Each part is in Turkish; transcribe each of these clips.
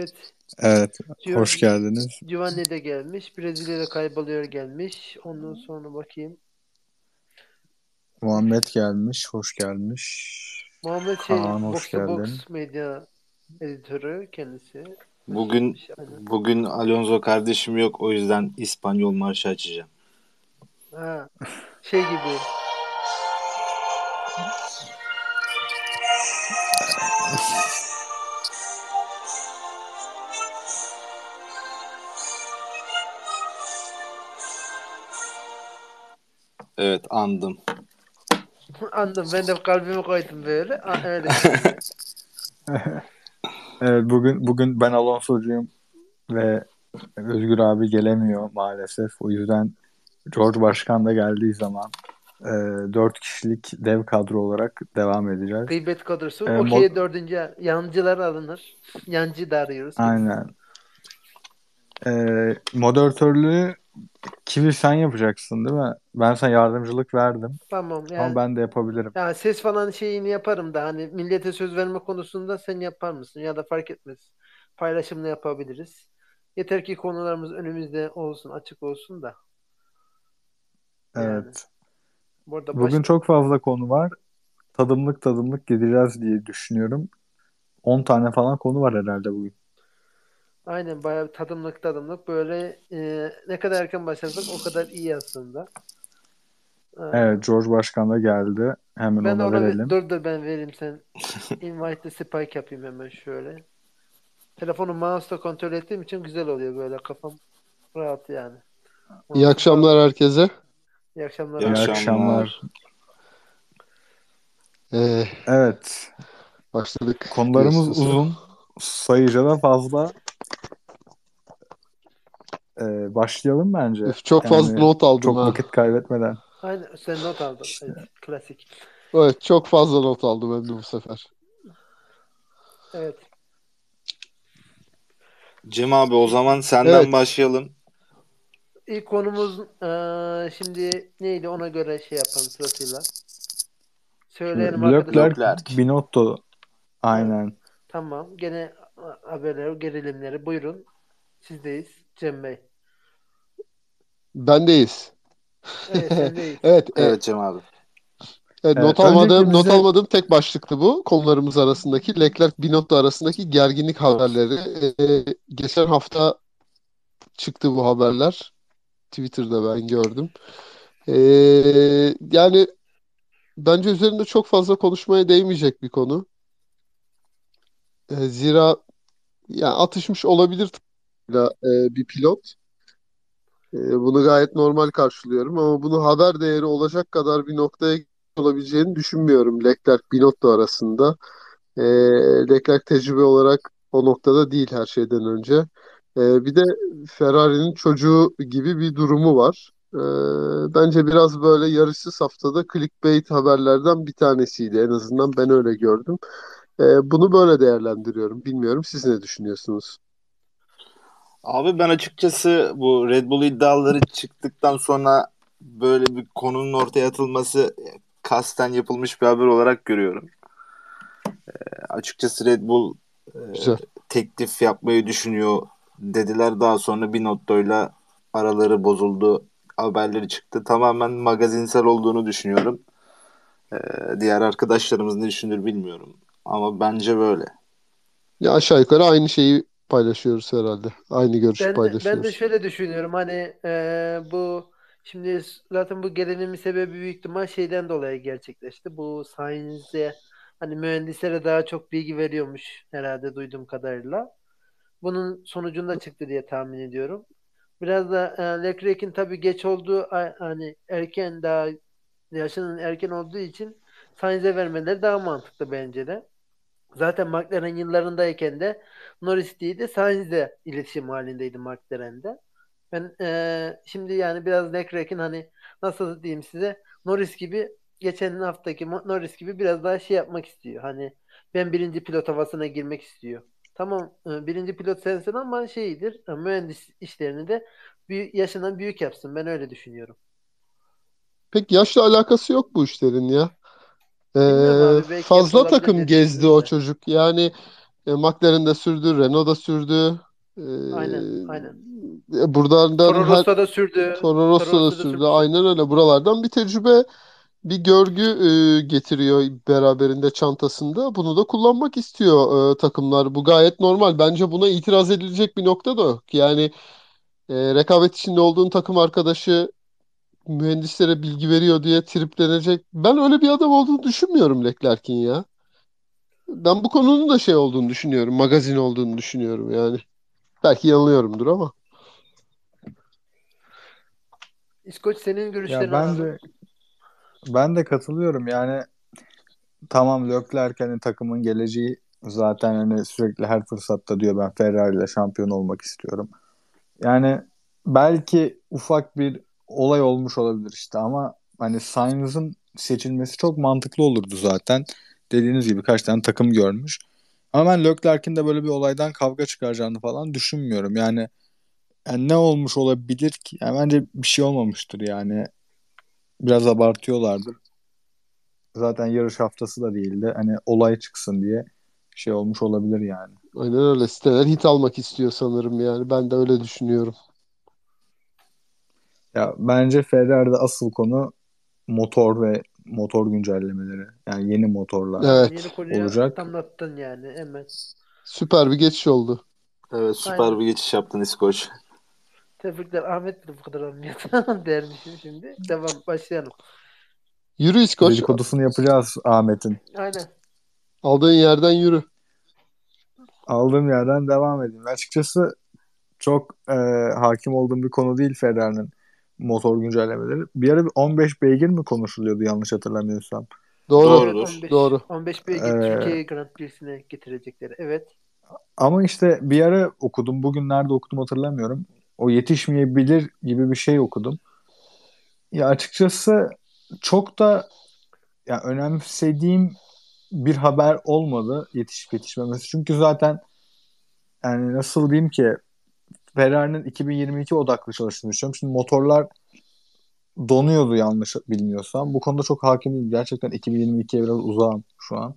Evet. Evet, Gio- hoş geldiniz. Giovanni de gelmiş. Brezilya'da kayboluyor gelmiş. Ondan sonra bakayım. Muhammed gelmiş, hoş gelmiş. Muhammed şey, Kaan, Box hoş geldin. Box medya editörü kendisi. Bugün Aynen. bugün Alonso kardeşim yok o yüzden İspanyol marşı açacağım. Ha, şey gibi. Evet andım. Anladım. Ben de kalbimi koydum böyle. Öyle. Evet, bugün bugün ben Alonso'cuyum ve Özgür abi gelemiyor maalesef. O yüzden George Başkan da geldiği zaman e, 4 kişilik dev kadro olarak devam edeceğiz. Gıybet kadrosu. Ee, Okey mod- dördüncü. Yancılar alınır. Yancı da arıyoruz. Aynen. E, moderatörlüğü Kivi sen yapacaksın değil mi? Ben sana yardımcılık verdim Tamam yani. ama ben de yapabilirim. Ya ses falan şeyini yaparım da hani millete söz verme konusunda sen yapar mısın ya da fark etmez. Paylaşımla yapabiliriz. Yeter ki konularımız önümüzde olsun, açık olsun da. Yani. Evet. Bu arada Bugün baş- çok fazla konu var. Tadımlık tadımlık gideceğiz diye düşünüyorum. 10 tane falan konu var herhalde bugün. Aynen bayağı bir tadımlık tadımlık böyle e, ne kadar erken başlarsak o kadar iyi aslında. Ee, Evet, George Başkan da geldi. Hemen ben ona verelim. dur dur ben vereyim sen. Invite the spike yapayım hemen şöyle. Telefonu mouse'la kontrol ettiğim için güzel oluyor böyle kafam rahat yani. İyi akşamlar herkese. İyi akşamlar. İyi abi. akşamlar. Ee, Evet, başladık. konularımız diyorsunuz. uzun. Sayıca da fazla. Ee, başlayalım bence. Üf, çok fazla Yani not aldım Çok ha. vakit kaybetmeden. Aynen sen not aldın. Evet, klasik. Evet, çok fazla not aldım hem de bu sefer. Evet. Cem abi o zaman senden Evet. başlayalım. İlk konumuz eee, şimdi neydi ona göre şey yapalım sırasıyla. Söyleyelim arkadaşlar. Leclerc. Binotto. Aynen. Tamam. Gene haberler, gerilimleri buyurun. Sizdeyiz. Cem Bey. Bendeyiz. Evet sendeyiz. Evet, e, Evet Cem abi. evet, Evet, not almadığım, öncelikle not bize- almadığım tek başlıktı bu. Konularımız arasındaki Leclerc Binotto arasındaki gerginlik haberleri. E, geçen hafta çıktı bu haberler. Twitter'da ben gördüm. E, yani bence üzerinde çok fazla konuşmaya değmeyecek bir konu. E, zira yani atışmış olabilir e, bir pilot. E, bunu gayet normal karşılıyorum ama bunu haber değeri olacak kadar bir noktaya olabileceğini düşünmüyorum Leclerc Binotto arasında. E, Leclerc tecrübe olarak o noktada değil her şeyden önce. E, bir de Ferrari'nin çocuğu gibi bir durumu var. E, bence biraz böyle yarışsız haftada clickbait haberlerden bir tanesiydi. En azından ben öyle gördüm. E, bunu böyle değerlendiriyorum. Bilmiyorum siz ne düşünüyorsunuz? Abi ben açıkçası bu Red Bull iddiaları çıktıktan sonra böyle bir konunun ortaya atılması kasten yapılmış bir haber olarak görüyorum. E, açıkçası Red Bull e, Güzel. teklif yapmayı düşünüyor dediler. Daha sonra Binotto'yla araları bozuldu. Haberleri çıktı. Tamamen magazinsel olduğunu düşünüyorum. E, diğer arkadaşlarımız ne düşünür bilmiyorum. Ama bence böyle. Ya aşağı yukarı aynı şeyi paylaşıyoruz herhalde. Aynı görüşü Ben de, ben de paylaşıyoruz. şöyle düşünüyorum hani eee, bu şimdi zaten bu gerilimin sebebi büyük ihtimal şeyden dolayı gerçekleşti. Bu Sainz'e hani mühendislere daha çok bilgi veriyormuş herhalde duyduğum kadarıyla. Bunun sonucunda çıktı diye tahmin ediyorum. Biraz da e, Leclerc'in tabii geç olduğu hani erken daha yaşının erken olduğu için Sainz'e vermeleri daha mantıklı bence de. Zaten McLaren yıllarındayken de Norris değil de Sainz'le iletişim halindeydi McLaren'de. Ben e, şimdi yani biraz Leclerc'in hani nasıl diyeyim size Norris gibi geçen haftaki Norris gibi biraz daha şey yapmak istiyor. Hani ben birinci pilot havasına girmek istiyor. Tamam e, birinci pilot sensin ama şeydir e, mühendis işlerini de büyük, yaşından büyük yapsın. Ben öyle düşünüyorum. Pek yaşla alakası yok bu işlerin ya. Ee, abi, fazla takım gezdi o çocuk. Yani E, McLaren de sürdü, Renault da sürdü. E, Aynen, aynen. e, buradan Toro her Rosso da sürdü. Toro Rosso da Toro Rosso da sürdü. sürdü. Aynen öyle. Buralardan bir tecrübe, bir görgü e, getiriyor beraberinde çantasında. Bunu da kullanmak istiyor e, takımlar. Bu gayet normal. Bence buna itiraz edilecek bir nokta da yok. Yani e, rekabet içinde olduğun takım arkadaşı mühendislere bilgi veriyor diye triplenecek. Ben öyle bir adam olduğunu düşünmüyorum Leclerc'in ya. Ben bu konunun da şey olduğunu düşünüyorum. Magazin olduğunu düşünüyorum yani. Belki yanılıyorumdur ama. İskoç senin görüşlerini Ya ben de ben de katılıyorum. Yani tamam Leclerc hani takımın geleceği zaten hani sürekli her fırsatta diyor ben Ferrari ile şampiyon olmak istiyorum. Yani belki ufak bir olay olmuş olabilir işte ama hani Sainz'ın seçilmesi çok mantıklı olurdu zaten. Dediğiniz gibi kaç tane takım görmüş. Ama ben Leclerc'in de böyle bir olaydan kavga çıkaracağını falan düşünmüyorum. Yani, yani ne olmuş olabilir ki? Yani bence bir şey olmamıştır yani. Biraz abartıyorlardır. Zaten yarış haftası da değildi. Hani olay çıksın diye şey olmuş olabilir yani. Aynen öyle. Siteler hit almak istiyor sanırım yani. Ben de öyle düşünüyorum. Ya bence Ferrari'de asıl konu motor ve motor güncellemeleri. Yani yeni motorlar. Evet. Yeni konuyu olacak. anlattın yani hemen. Süper bir geçiş oldu. Evet süper Aynen. bir geçiş yaptın İskoç. Tebrikler Ahmet de bu kadar anlıyordu dermişim şimdi. Devam başlayalım. Yürü İskoç. Dedikodusunu yapacağız Ahmet'in. Aynen. Aldığın yerden yürü. Aldığım yerden devam edeyim. Açıkçası çok e, hakim olduğum bir konu değil Ferrari'nin motor güncellemeleri. Bir ara bir 15 beygir mi konuşuluyordu yanlış hatırlamıyorsam. Doğru. Doğrudur. Evet, 15, Doğru. 15 beygir Ee, Türkiye Grand Prix'sine getirecekleri. Evet. Ama işte bir ara okudum. Bugün nerede okudum hatırlamıyorum. O yetişmeyebilir gibi bir şey okudum. Ya açıkçası çok da ya önemsediğim bir haber olmadı yetişip yetişmemesi. Çünkü zaten yani nasıl diyeyim ki Ferrari'nin 2022 odaklı çalıştığını düşünüyorum. Şimdi motorlar donuyordu yanlış bilmiyorsam. Bu konuda çok hakim değilim. Gerçekten 2022'ye biraz uzağım şu an.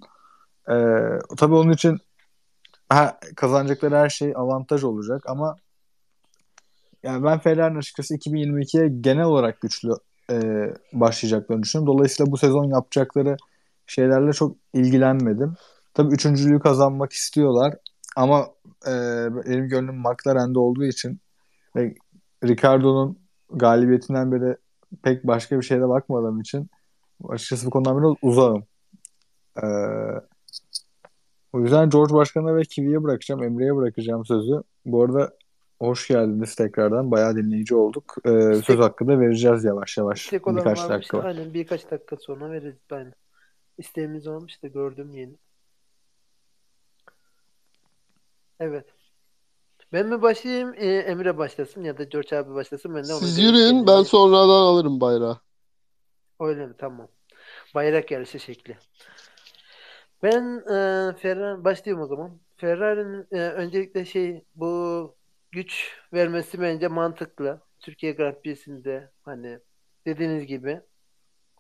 Ee, tabii onun için ha, kazanacakları her şey avantaj olacak ama yani ben Ferrari'nin açıkçası 2022'ye genel olarak güçlü e, başlayacaklarını düşünüyorum. Dolayısıyla bu sezon yapacakları şeylerle çok ilgilenmedim. Tabii üçüncülüğü kazanmak istiyorlar ama e, benim gönlüm McLaren'de olduğu için ve Ricardo'nun galibiyetinden beri pek başka bir şeyde bakmadığım için açıkçası bu konudan biraz uzağım. Ee, o yüzden George Başkan'a ve Kiwi'ye bırakacağım, Emre'ye bırakacağım sözü. Bu arada hoş geldiniz tekrardan. Bayağı dinleyici olduk. Ee, İstek- söz hakkı da vereceğiz yavaş yavaş. Birkaç dakika var. Aynen birkaç dakika sonra veririz. Aynen. İsteğimiz olmuş da gördüm yeni. Evet. Ben mi başlayayım, e, Emre başlasın ya da George abi başlasın. Ben de Siz yürüyün. Ben sonradan alırım bayrağı. Öyle mi? Tamam. Bayrak yarışı şekli. Ben e, Ferrari başlayayım o zaman. Ferrari'nin e, öncelikle şey bu güç vermesi bence mantıklı. Türkiye Grand Prix'sinde hani dediğiniz gibi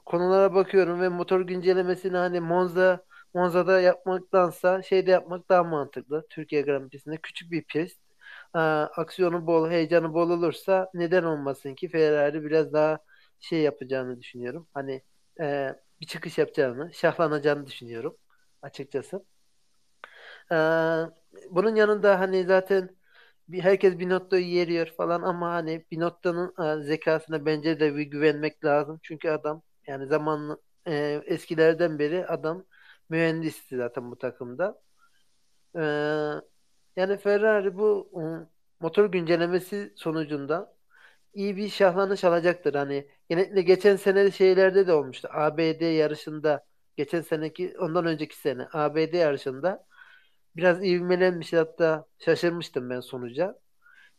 konulara bakıyorum ve motor güncellemesini hani Monza Monza'da yapmaktansa şeyde yapmak daha mantıklı. Türkiye Grand Prix'sinde küçük bir pist. e, aksiyonu bol, heyecanı bol olursa neden olmasın ki Ferrari biraz daha şey yapacağını düşünüyorum. Hani e, bir çıkış yapacağını, şahlanacağını düşünüyorum açıkçası. Ee, bunun yanında hani zaten bir herkes Binotto'yu yeriyor falan ama hani Binotto'nun e, zekasına bence de bir güvenmek lazım. Çünkü adam yani zaman e, eskilerden beri adam mühendisti zaten bu takımda. Ee, yani Ferrari bu motor güncellemesi sonucunda iyi bir şahlanış alacaktır. Hani genellikle geçen sene şeylerde de olmuştu. ABD yarışında geçen seneki ondan önceki sene ABD yarışında biraz ivmelenmiş hatta şaşırmıştım ben sonuca.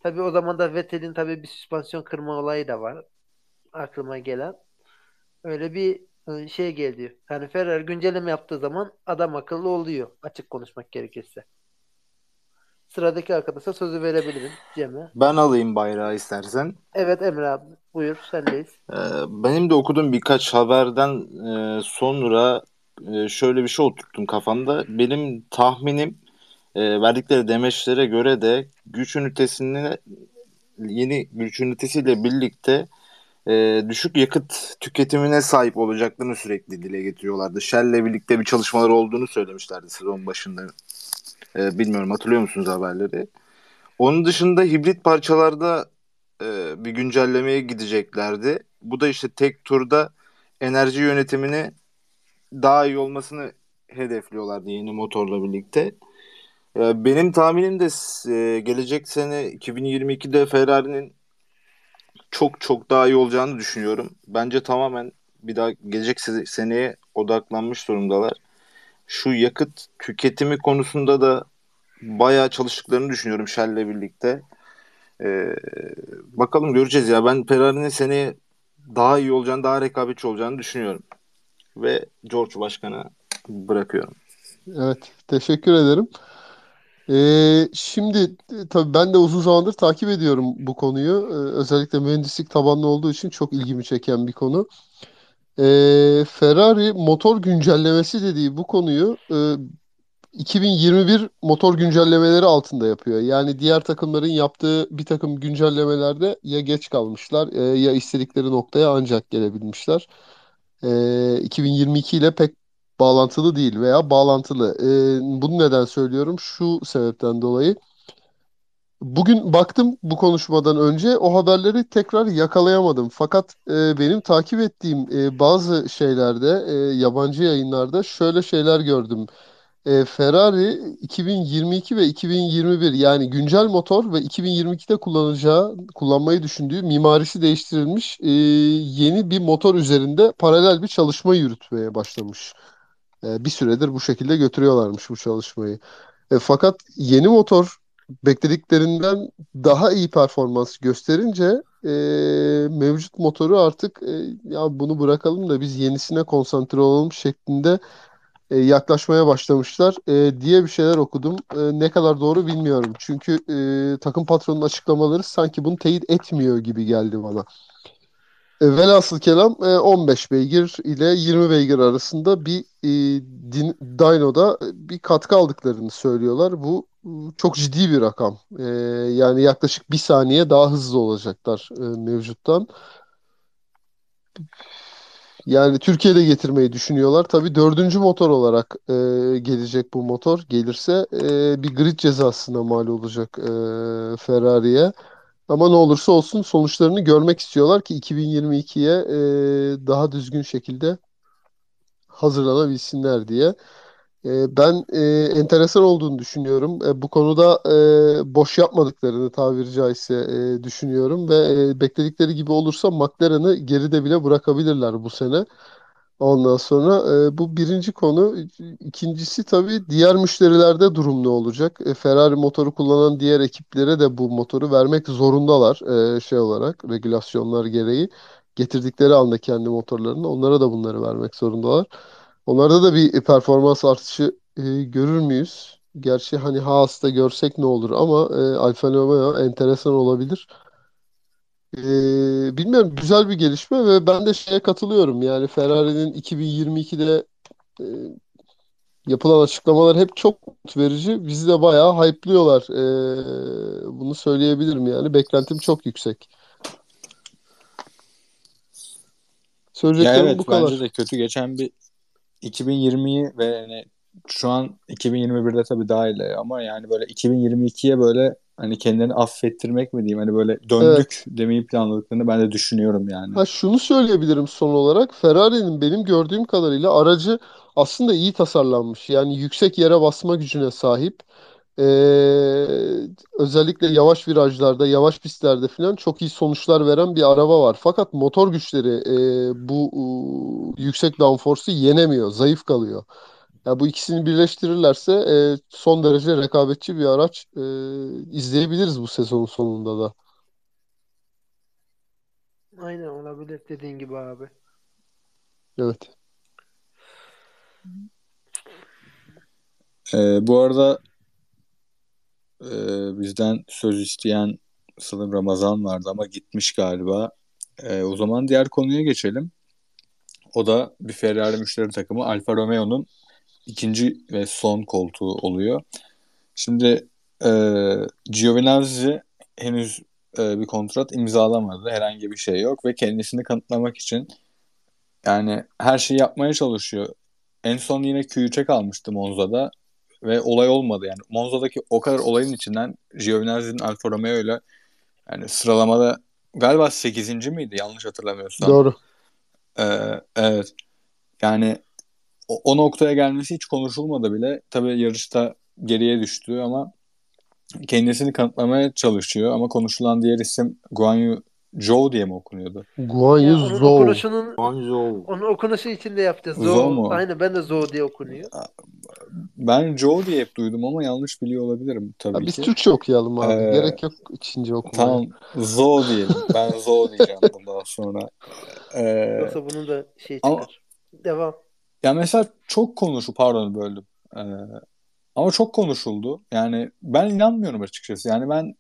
Tabii o zaman da Vettel'in tabii bir süspansiyon kırma olayı da var aklıma gelen. Öyle bir şey geldi. Yani Ferrari güncelleme yaptığı zaman adam akıllı oluyor açık konuşmak gerekirse. Sıradaki arkadaşa sözü verebilirim Cem'e. Ben alayım bayrağı istersen. Evet Emre abi buyur sendeyiz. Ee, benim de okuduğum birkaç haberden e, sonra e, şöyle bir şey oturttum kafamda. Benim tahminim e, verdikleri demeçlere göre de güç ünitesini yeni güç ünitesiyle birlikte e, düşük yakıt tüketimine sahip olacaklarını sürekli dile getiriyorlardı. Shell'le birlikte bir çalışmalar olduğunu söylemişlerdi sezon başında. E, bilmiyorum hatırlıyor musunuz haberleri? Onun dışında hibrit parçalarda e, bir güncellemeye gideceklerdi. Bu da işte tek turda enerji yönetimini daha iyi olmasını hedefliyorlardı yeni motorla birlikte. E, benim tahminim de e, gelecek sene 2022'de Ferrari'nin çok çok daha iyi olacağını düşünüyorum. Bence tamamen bir daha gelecek seneye odaklanmış durumdalar. Şu yakıt tüketimi konusunda da bayağı çalıştıklarını düşünüyorum Shell'le birlikte. Ee, bakalım göreceğiz ya. Ben Ferrari'nin seneye daha iyi olacağını, daha rekabetçi olacağını düşünüyorum. Ve George Başkan'a bırakıyorum. Evet, teşekkür ederim. Ee, şimdi e, tabii ben de uzun zamandır takip ediyorum bu konuyu. Ee, özellikle mühendislik tabanlı olduğu için çok ilgimi çeken bir konu. Ee, Ferrari motor güncellemesi dediği bu konuyu e, 2021 motor güncellemeleri altında yapıyor. Yani diğer takımların yaptığı bir takım güncellemelerde ya geç kalmışlar e, ya istedikleri noktaya ancak gelebilmişler. E, 2022 ile pek bağlantılı değil veya bağlantılı. E, bunu neden söylüyorum? Şu sebepten dolayı. Bugün baktım bu konuşmadan önce o haberleri tekrar yakalayamadım. Fakat e, benim takip ettiğim e, bazı şeylerde, e, yabancı yayınlarda şöyle şeyler gördüm. E, Ferrari 2022 ve 2021 yani güncel motor ve 2022'de kullanacağı, kullanmayı düşündüğü mimarisi değiştirilmiş e, yeni bir motor üzerinde paralel bir çalışma yürütmeye başlamış. E, bir süredir bu şekilde götürüyorlarmış bu çalışmayı. E, fakat yeni motor beklediklerinden daha iyi performans gösterince e, mevcut motoru artık e, ya bunu bırakalım da biz yenisine konsantre olalım şeklinde e, yaklaşmaya başlamışlar e, diye bir şeyler okudum. E, ne kadar doğru bilmiyorum. Çünkü e, takım patronunun açıklamaları sanki bunu teyit etmiyor gibi geldi bana. E, velhasıl kelam e, 15 beygir ile 20 beygir arasında bir e, din, dyno'da bir katkı aldıklarını söylüyorlar. Bu e, çok ciddi bir rakam. E, yani yaklaşık bir saniye daha hızlı olacaklar e, mevcuttan. Yani Türkiye'de getirmeyi düşünüyorlar. Tabii dördüncü motor olarak e, gelecek bu motor. Gelirse e, bir grid cezasına mal olacak e, Ferrari'ye. Ama ne olursa olsun sonuçlarını görmek istiyorlar ki 2022'ye e, daha düzgün şekilde hazırlanabilsinler diye. E, ben e, enteresan olduğunu düşünüyorum. E, bu konuda e, boş yapmadıklarını tabiri caizse e, düşünüyorum ve e, bekledikleri gibi olursa McLaren'ı geride bile bırakabilirler bu sene. Ondan sonra e, bu birinci konu. İkincisi tabii diğer müşterilerde durum ne olacak? E, Ferrari motoru kullanan diğer ekiplere de bu motoru vermek zorundalar e, şey olarak regülasyonlar gereği. Getirdikleri anda kendi motorlarını onlara da bunları vermek zorundalar. Onlarda da bir performans artışı e, görür müyüz? Gerçi hani Haas'ta görsek ne olur ama e, Alfa Romeo enteresan olabilir. E, bilmiyorum güzel bir gelişme ve ben de şeye katılıyorum. Yani Ferrari'nin 2022'de e, yapılan açıklamalar hep çok umut verici. Bizi de bayağı hype'lıyorlar. E, bunu söyleyebilirim yani. Beklentim çok yüksek. Söyleyeceklerim Ya evet bu kadar. bence de kötü geçen bir 2020'yi ve yani şu an 2021'de tabii daha iyi ama yani böyle 2022'ye böyle hani kendilerini affettirmek mi diyeyim hani böyle döndük demeyi planladıklarını ben de düşünüyorum yani. Ha şunu söyleyebilirim son olarak. Ferrari'nin benim gördüğüm kadarıyla aracı aslında iyi tasarlanmış. Yani yüksek yere basma gücüne sahip. Ee, özellikle yavaş virajlarda, yavaş pistlerde falan çok iyi sonuçlar veren bir araba var. Fakat motor güçleri e, bu e, yüksek downforce'u yenemiyor, zayıf kalıyor. Yani bu ikisini birleştirirlerse e, son derece rekabetçi bir araç e, izleyebiliriz bu sezonun sonunda da. Aynen olabilir dediğin gibi abi. Evet. Ee, bu arada e, bizden söz isteyen sanırım Ramazan vardı ama gitmiş galiba. E, o zaman diğer konuya geçelim. O da bir Ferrari müşteri takımı Alfa Romeo'nun ikinci ve son koltuğu oluyor. Şimdi e, Giovinazzi henüz e, bir kontrat imzalamadı. Herhangi bir şey yok ve kendisini kanıtlamak için yani her şeyi yapmaya çalışıyor. En son yine Q3'e kalmıştı Monza'da ve olay olmadı yani. Monza'daki o kadar olayın içinden Giovinazzi'nin Alfa Romeo ile yani sıralamada galiba 8. miydi yanlış hatırlamıyorsam. Doğru. Ee, evet. Yani o, o noktaya gelmesi hiç konuşulmadı bile. Tabii yarışta geriye düştü ama kendisini kanıtlamaya çalışıyor ama konuşulan diğer isim Guan Yu Zhou diye mi okunuyordu? Guan Yu onun Zhou. okunuşunun Guangzhou. onun okunuşu için de yapacağız. Zhou Zo, mu? Aynen ben de Zo diye okunuyor. Ben Zhou diye hep duydum ama yanlış biliyor olabilirim tabii Ya biz ki. Türkçe okuyalım abi. Ee, Gerek yok Çince okumaya. Tamam Zhou diyelim. Ben Zhou diyeceğim bundan sonra. Ee, Yoksa bunun da şey ama- çıkar. Devam. Ya mesela çok konuşu pardon böldüm. Ee, ama çok konuşuldu. Yani ben inanmıyorum açıkçası. Yani ben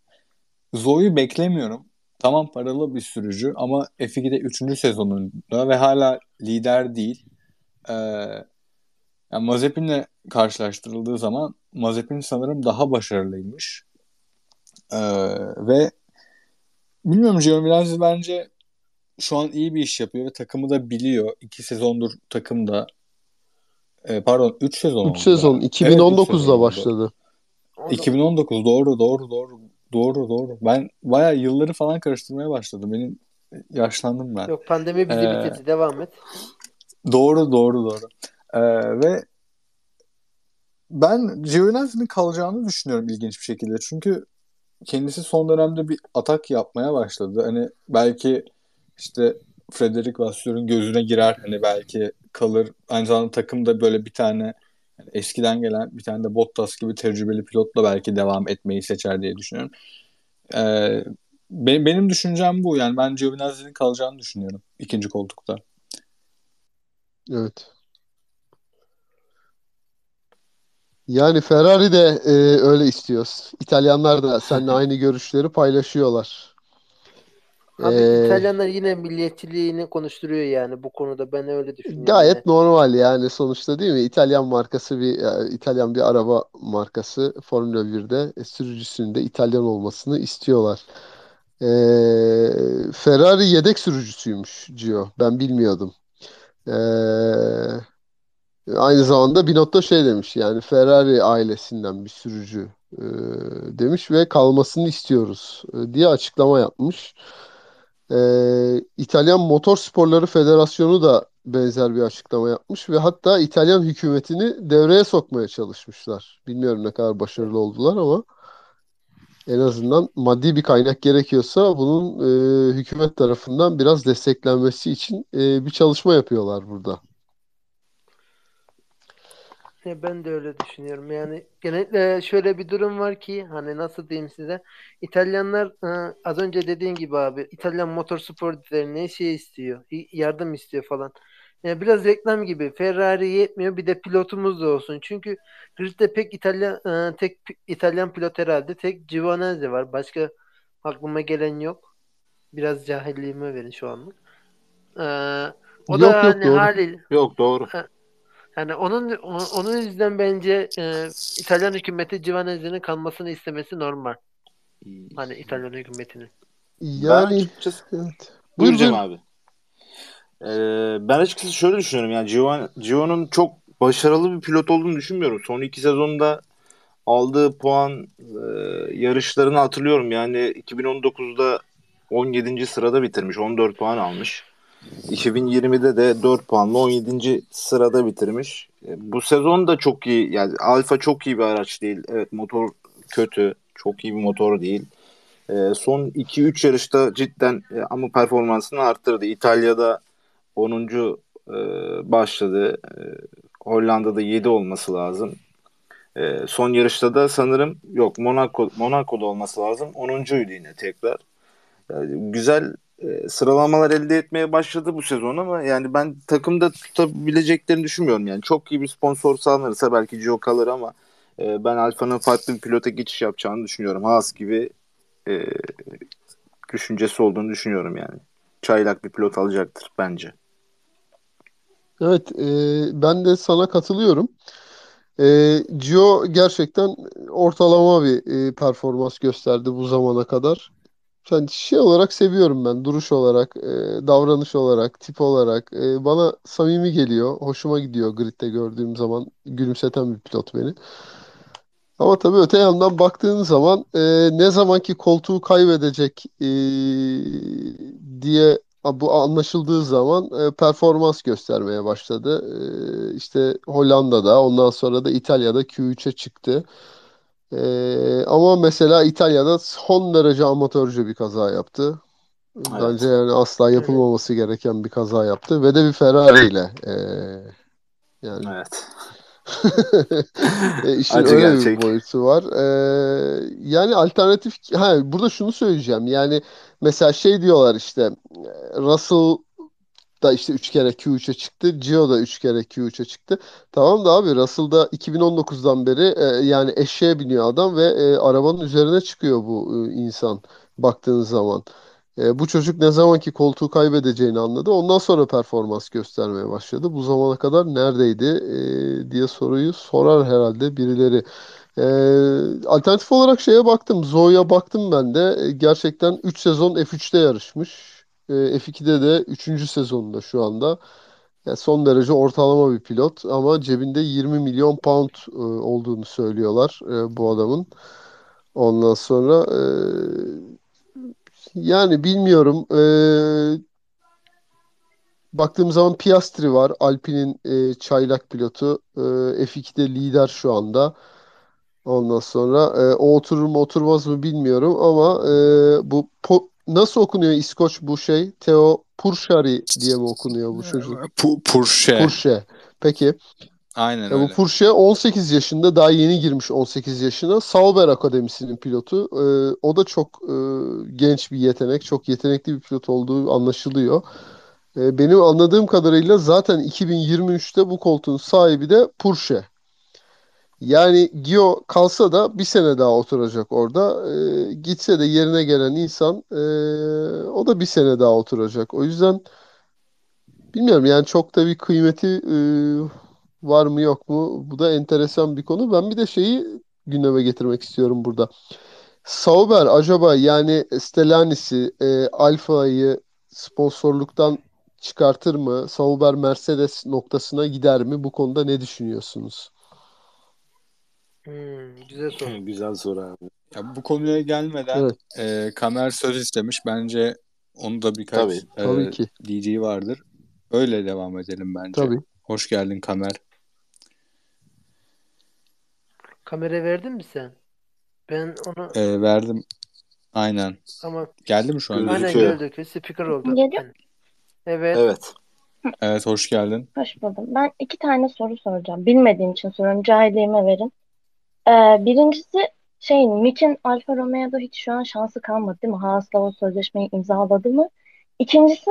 Zoe'yu beklemiyorum. Tamam paralı bir sürücü ama F2'de 3. sezonunda ve hala lider değil. Ee, yani Mazepin'le karşılaştırıldığı zaman Mazepin sanırım daha başarılıymış. Ee, ve bilmiyorum Giovinazzi bence şu an iyi bir iş yapıyor ve takımı da biliyor. İki sezondur takımda e, pardon 3 sezon 3 oldu sezon. galiba. 2019'da Evet, başladı. Onu- 2019 doğru doğru doğru doğru doğru. Ben bayağı yılları falan karıştırmaya başladım. Benim yaşlandım ben. Yok pandemi bizi Ee, bitirdi. Devam et. Doğru doğru doğru. Ee, ve ben Giovinazzi'nin kalacağını düşünüyorum ilginç bir şekilde. Çünkü kendisi son dönemde bir atak yapmaya başladı. Hani belki işte Frederic Vasseur'un gözüne girer. Hani belki kalır. Aynı zamanda takımda böyle bir tane yani eskiden gelen bir tane de Bottas gibi tecrübeli pilotla belki devam etmeyi seçer diye düşünüyorum. Ee, benim, benim düşüncem bu. Yani ben Giovinazzi'nin kalacağını düşünüyorum ikinci koltukta. Evet. Yani Ferrari de e, öyle istiyor. İtalyanlar da seninle aynı görüşleri paylaşıyorlar. Abi Ee, İtalyanlar yine milliyetçiliğini konuşturuyor yani bu konuda. Ben öyle düşünüyorum Gayet yine. normal yani sonuçta değil mi? İtalyan markası bir e, İtalyan bir araba markası Formula 1'de e, sürücüsünün de İtalyan olmasını istiyorlar. Ee, Ferrari yedek sürücüsüymüş Gio. Ben bilmiyordum. Ee, aynı zamanda Binotto şey demiş yani Ferrari ailesinden bir sürücü e, demiş ve kalmasını istiyoruz e, diye açıklama yapmış. Ee, İtalyan Motor Sporları Federasyonu da benzer bir açıklama yapmış ve hatta İtalyan hükümetini devreye sokmaya çalışmışlar. Bilmiyorum ne kadar başarılı oldular ama en azından maddi bir kaynak gerekiyorsa bunun e, hükümet tarafından biraz desteklenmesi için e, bir çalışma yapıyorlar burada. Ya ben de öyle düşünüyorum. Yani genellikle şöyle bir durum var ki hani nasıl diyeyim size İtalyanlar e, az önce dediğin gibi abi İtalyan motorspor derneği şey istiyor. Yardım istiyor falan. Yani biraz reklam gibi. Ferrari yetmiyor bir de pilotumuz da olsun. Çünkü gridde pek İtalyan e, tek İtalyan pilot herhalde tek Giovinazzi var. Başka aklıma gelen yok. Biraz cahilliğime verin şu anlık. E, o Yok, da yok, hani doğru. haliyle Yok doğru. Yani onun onun yüzden bence e, İtalyan hükümeti Giovanazzi'nin kalmasını istemesi normal. Hani İtalyan hükümetinin. Yani açıkçası evet. Buyur Cem abi. Ee, ben açıkçası şöyle düşünüyorum. Yani Gio- Gio'nun çok başarılı bir pilot olduğunu düşünmüyorum. Son iki sezonda aldığı puan e, yarışlarını hatırlıyorum. Yani 2019'da 17. sırada bitirmiş. 14 puan almış. 2020'de de 4 puanla 17. sırada bitirmiş. E, Bu sezon da çok iyi. Yani Alfa çok iyi bir araç değil. Evet motor kötü. Çok iyi bir motor değil. E, son 2-3 yarışta cidden e, ama performansını arttırdı. İtalya'da 10. e, başladı. E, Hollanda'da 7 olması lazım. Son yarışta da sanırım yok Monaco Monaco'da olması lazım. 10.'uydu yine tekrar. Yani güzel e, sıralamalar elde etmeye başladı bu sezon ama yani ben takımda tutabileceklerini düşünmüyorum. Yani çok iyi bir sponsor sağlanırsa belki Gio kalır ama e, ben Alfa'nın farklı bir pilota geçiş yapacağını düşünüyorum. Haas gibi e, düşüncesi olduğunu düşünüyorum yani. Çaylak bir pilot alacaktır bence. Evet, e, ben de sana katılıyorum. E, Gio gerçekten ortalama bir e, performans gösterdi bu zamana kadar. Yani şey olarak seviyorum ben. Duruş olarak, e, davranış olarak, tip olarak. E, bana samimi geliyor. Hoşuma gidiyor gridde gördüğüm zaman. Gülümseten bir pilot beni. Ama tabii öte yandan baktığın zaman e, ne zamanki koltuğu kaybedecek e, diye bu anlaşıldığı zaman e, performans göstermeye başladı. E, işte Hollanda'da, ondan sonra da İtalya'da Q3'e çıktı. E, ama mesela İtalya'da son derece amatörce bir kaza yaptı. Bence yani asla yapılmaması gereken bir kaza yaptı ve de bir Ferrari ile. E, yani Evet. E, işin Acı öyle gerçek. bir boyutu var. E, yani alternatif ha burada şunu söyleyeceğim. Yani mesela şey diyorlar işte e, Russell da işte 3 kere Q3'e çıktı. Gio da 3 kere Q3'e çıktı. Tamam da abi Russell da 2019'dan beri e, yani eşeğe biniyor adam ve e, arabanın üzerine çıkıyor bu e, insan baktığın zaman. E, bu çocuk ne zamanki koltuğu kaybedeceğini anladı. Ondan sonra performans göstermeye başladı. Bu zamana kadar neredeydi e, diye soruyu sorar herhalde birileri. E, alternatif olarak şeye baktım. Zoe'ya baktım ben de. E, gerçekten 3 sezon F3'te yarışmış. E, F2'de de 3. sezonunda şu anda. Yani son derece ortalama bir pilot ama cebinde 20 milyon pound e, olduğunu söylüyorlar e, bu adamın. Ondan sonra e, yani bilmiyorum. E, baktığım zaman Piastri var. Alpine'in e, çaylak pilotu. E, F2'de lider şu anda. Ondan sonra e, o oturur mu oturmaz mı bilmiyorum ama e, bu po- nasıl okunuyor İskoç bu şey? Theo Purşari diye mi okunuyor bu çocuk? Pu- Porsche. Purşe. Peki. Aynen Ya bu öyle. Porsche 18 yaşında daha yeni girmiş 18 yaşına. Sauber Akademisi'nin pilotu. Ee, o da çok e, genç bir yetenek. Çok yetenekli bir pilot olduğu anlaşılıyor. Ee, benim anladığım kadarıyla zaten 2023'te bu koltuğun sahibi de Porsche. Yani Gio kalsa da bir sene daha oturacak orada. Ee, gitse de yerine gelen insan e, o da bir sene daha oturacak. O yüzden bilmiyorum yani çok da bir kıymeti e, var mı yok mu? Bu da enteresan bir konu. Ben bir de şeyi gündeme getirmek istiyorum burada. Sauber acaba yani Stellantis'i, e, Alfa'yı sponsorluktan çıkartır mı? Sauber Mercedes noktasına gider mi? Bu konuda ne düşünüyorsunuz? Hmm, güzel soru. Güzel soru abi. Ya bu konuya gelmeden Evet. e, Kamer söz istemiş. Bence onu da birkaç Tabii. e, Tabii ki. diyeceği vardır. Öyle devam edelim bence. Tabii. Hoş geldin Kamer. Kamera verdin mi sen? Ben onu E, verdim. Aynen. ama Geldi mi şu an? Aynen gördük. Speaker oldu. Geliyor. Evet. Evet. Evet hoş geldin. Hoş buldum. Ben iki tane soru soracağım. Bilmediğim için soruyorum. Cahilliğime verin. Ee, birincisi şey, Mick'in Alfa Romeo'da hiç şu an şansı kalmadı değil mi? Haas'la o sözleşmeyi imzaladı mı? İkincisi